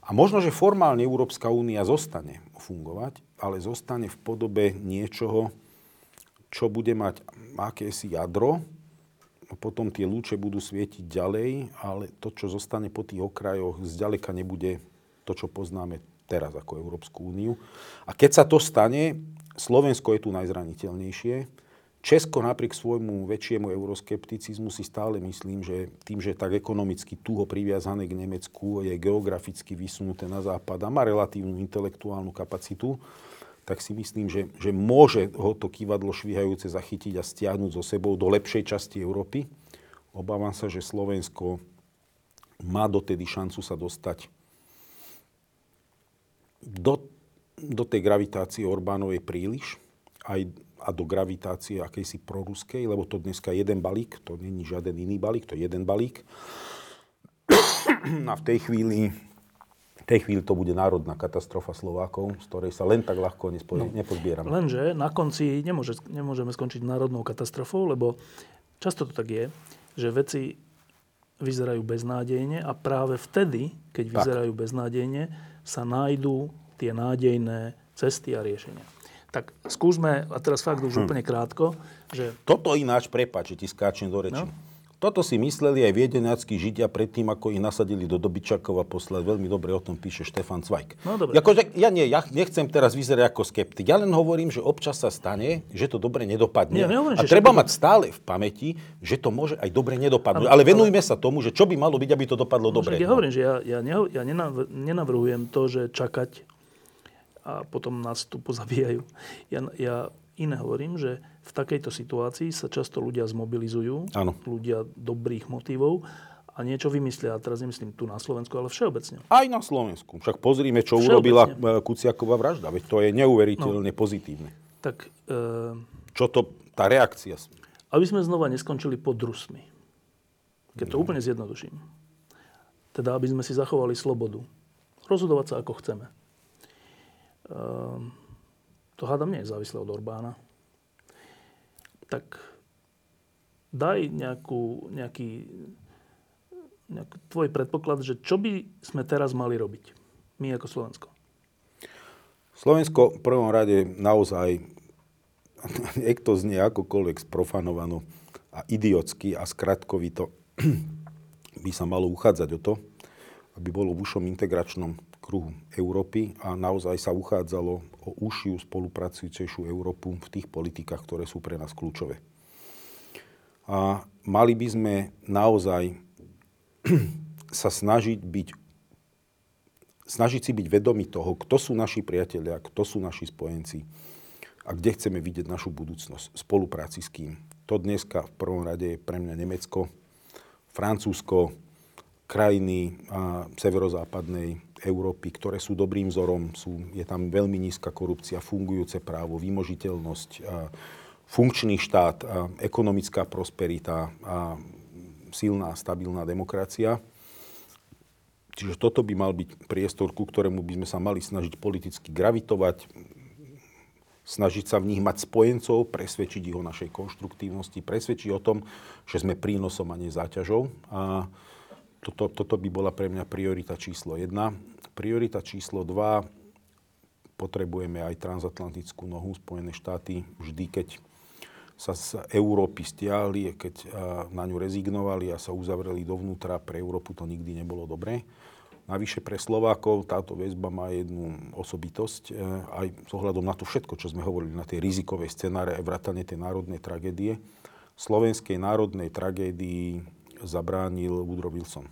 A možno, že formálne Európska únia zostane fungovať, ale zostane v podobe niečoho, čo bude mať akési jadro, potom tie lúče budú svietiť ďalej, ale to, čo zostane po tých okrajoch, zďaleka nebude to, čo poznáme teraz ako Európsku úniu. A keď sa to stane, Slovensko je tu najzraniteľnejšie. Česko napriek svojmu väčšiemu euroskepticizmu si stále myslím, že tým, že je tak ekonomicky tuho priviazané k Nemecku, je geograficky vysunuté na západ a má relatívnu intelektuálnu kapacitu, tak si myslím, že, že môže ho to kývadlo švíhajúce zachytiť a stiahnuť so sebou do lepšej časti Európy. Obávam sa, že Slovensko má dotedy šancu sa dostať do, do tej gravitácie Orbánovej príliš, aj a do gravitácie akejsi proruskej, lebo to dneska je jeden balík, to není žiaden iný balík, to je jeden balík. A v tej chvíli, v tej chvíli to bude národná katastrofa Slovákov, z ktorej sa len tak ľahko nespo, no, nepozbierame. Lenže na konci nemôže, nemôžeme skončiť národnou katastrofou, lebo často to tak je, že veci vyzerajú beznádejne a práve vtedy, keď tak. vyzerajú beznádejne, sa nájdú tie nádejné cesty a riešenia. Tak skúsme, a teraz fakt už hm. úplne krátko, že... Toto ináč, prepáč, že ti skáčem do reči. No? Toto si mysleli aj viedenácky židia predtým, ako ich nasadili do dobyčakov a poslali. Veľmi dobre o tom píše Štefan Cvajk. No dobre. Jakože, ja nie, ja nechcem teraz vyzerať ako skeptik. Ja len hovorím, že občas sa stane, že to dobre nedopadne. Nie, nehovorím, a treba mať stále v pamäti, že to môže aj dobre nedopadnúť. Ale, ale venujme ale... sa tomu, že čo by malo byť, aby to dopadlo no, dobre. Ja no. hovorím, že ja, ja, ja nenavrhujem to, že čakať a potom nás tu pozabíjajú. Ja, ja iné hovorím, že v takejto situácii sa často ľudia zmobilizujú, ano. ľudia dobrých motivov a niečo vymyslia. A teraz nemyslím tu na Slovensku, ale všeobecne. Aj na Slovensku. Však pozrime, čo urobila e, Kuciaková vražda. Veď to je neuveriteľne no. pozitívne. Tak, e... Čo to, tá reakcia? Aby sme znova neskončili pod Rusmi. keď to úplne zjednoduším. Teda, aby sme si zachovali slobodu. Rozhodovať sa, ako chceme. Ehm, to hádam nie je závislé od Orbána. Tak daj nejakú, nejaký, nejaký tvoj predpoklad, že čo by sme teraz mali robiť? My ako Slovensko. Slovensko v prvom rade naozaj, nech to znie akokoľvek sprofanovano a idiotsky a skratkovito, by sa malo uchádzať o to, aby bolo v ušom integračnom kruhu Európy a naozaj sa uchádzalo o užšiu spolupracujúcejšiu Európu v tých politikách, ktoré sú pre nás kľúčové. A mali by sme naozaj sa snažiť byť snažiť si byť vedomi toho, kto sú naši priatelia, kto sú naši spojenci a kde chceme vidieť našu budúcnosť, spolupráci s kým. To dneska v prvom rade je pre mňa Nemecko, Francúzsko, krajiny severozápadnej Európy, ktoré sú dobrým vzorom. Sú, je tam veľmi nízka korupcia, fungujúce právo, vymožiteľnosť, a, funkčný štát, a, ekonomická prosperita a silná, stabilná demokracia. Čiže toto by mal byť priestor, ku ktorému by sme sa mali snažiť politicky gravitovať, snažiť sa v nich mať spojencov, presvedčiť ich o našej konštruktívnosti, presvedčiť o tom, že sme prínosom a nie záťažou. A toto, toto by bola pre mňa priorita číslo jedna. Priorita číslo dva, potrebujeme aj transatlantickú nohu. Spojené štáty vždy, keď sa z Európy stiahli, keď na ňu rezignovali a sa uzavreli dovnútra, pre Európu to nikdy nebolo dobré. Navyše pre Slovákov táto väzba má jednu osobitosť, e, aj s ohľadom na to všetko, čo sme hovorili na tej rizikovej scenáre, vrátane tej národnej tragédie. Slovenskej národnej tragédii zabránil Woodrow Wilson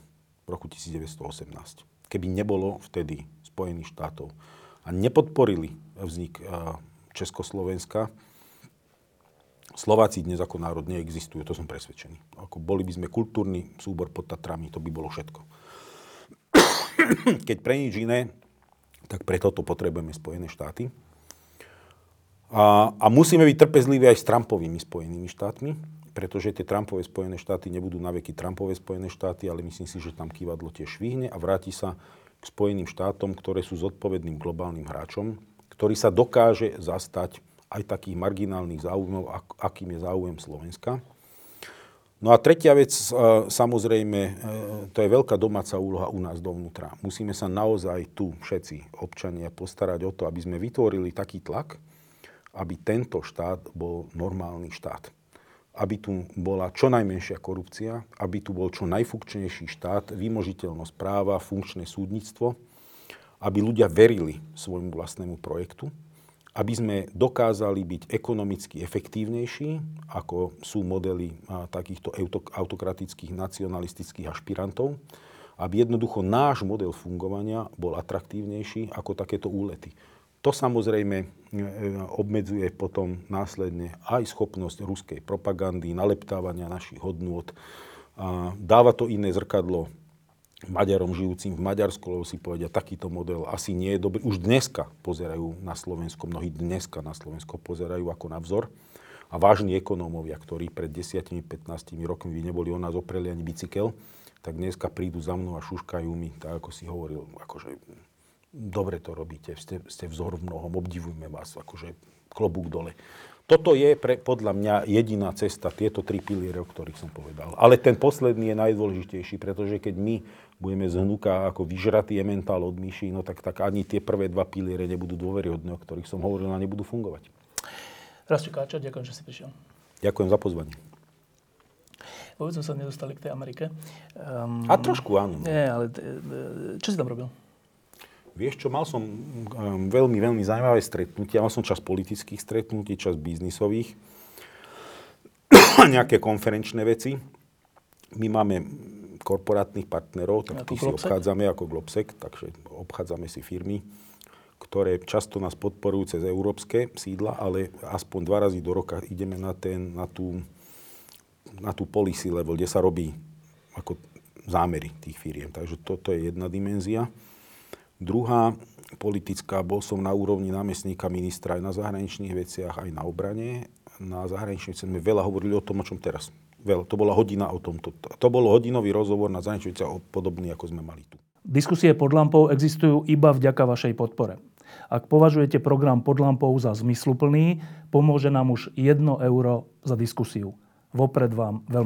v roku 1918. Keby nebolo vtedy Spojených štátov a nepodporili vznik e, Československa, Slováci dnes ako národ neexistujú, to som presvedčený. Ako boli by sme kultúrny súbor pod Tatrami, to by bolo všetko. keď pre nič iné, tak preto to potrebujeme Spojené štáty. A, a musíme byť trpezliví aj s Trumpovými Spojenými štátmi, pretože tie Trumpové Spojené štáty nebudú na Trumpové Spojené štáty, ale myslím si, že tam kývadlo tiež švihne a vráti sa k Spojeným štátom, ktoré sú zodpovedným globálnym hráčom, ktorý sa dokáže zastať aj takých marginálnych záujmov, akým je záujem Slovenska. No a tretia vec, e, samozrejme, e, to je veľká domáca úloha u nás dovnútra. Musíme sa naozaj tu všetci občania postarať o to, aby sme vytvorili taký tlak, aby tento štát bol normálny štát. Aby tu bola čo najmenšia korupcia, aby tu bol čo najfunkčnejší štát, vymožiteľnosť práva, funkčné súdnictvo, aby ľudia verili svojmu vlastnému projektu aby sme dokázali byť ekonomicky efektívnejší, ako sú modely takýchto autokratických nacionalistických ašpirantov, aby jednoducho náš model fungovania bol atraktívnejší ako takéto úlety. To samozrejme e, obmedzuje potom následne aj schopnosť ruskej propagandy, naleptávania našich hodnôt. Dáva to iné zrkadlo Maďarom žijúcim v Maďarsku, lebo si povedia, takýto model asi nie je dobrý. Už dneska pozerajú na Slovensko, mnohí dneska na Slovensko pozerajú ako na vzor. A vážni ekonómovia, ktorí pred 10-15 rokmi by neboli o nás opreli ani bicykel, tak dneska prídu za mnou a šuškajú mi, tak ako si hovoril, akože dobre to robíte, ste, ste vzor v mnohom, obdivujme vás, akože klobúk dole. Toto je pre, podľa mňa jediná cesta, tieto tri piliere, o ktorých som povedal. Ale ten posledný je najdôležitejší, pretože keď my budeme zhnúka ako vyžratý ementál od myší, no tak, tak ani tie prvé dva piliere nebudú dôveryhodné, o ktorých som hovoril, a nebudú fungovať. Rastio Káča, ďakujem, že si prišiel. Ďakujem za pozvanie. Vôbec sme sa nedostali k tej Amerike. Um, a trošku áno. Nie, ale čo si tam robil? Vieš čo, mal som um, veľmi, veľmi zaujímavé stretnutia. Mal som čas politických stretnutí, čas biznisových, nejaké konferenčné veci. My máme korporátnych partnerov, tak ako tých si obchádzame ako Globsec, takže obchádzame si firmy, ktoré často nás podporujú cez európske sídla, ale aspoň dva razy do roka ideme na, ten, na, tú, na tú policy level, kde sa robí ako zámery tých firiem. Takže toto je jedna dimenzia. Druhá politická, bol som na úrovni námestníka ministra aj na zahraničných veciach, aj na obrane. Na zahraničných veciach sme veľa hovorili o tom, o čom teraz. Veľ, to bola hodina o tomto. To bol hodinový rozhovor na Zanečujúca podobný, ako sme mali tu. Diskusie pod lampou existujú iba vďaka vašej podpore. Ak považujete program pod lampou za zmysluplný, pomôže nám už 1 euro za diskusiu. Vopred vám veľmi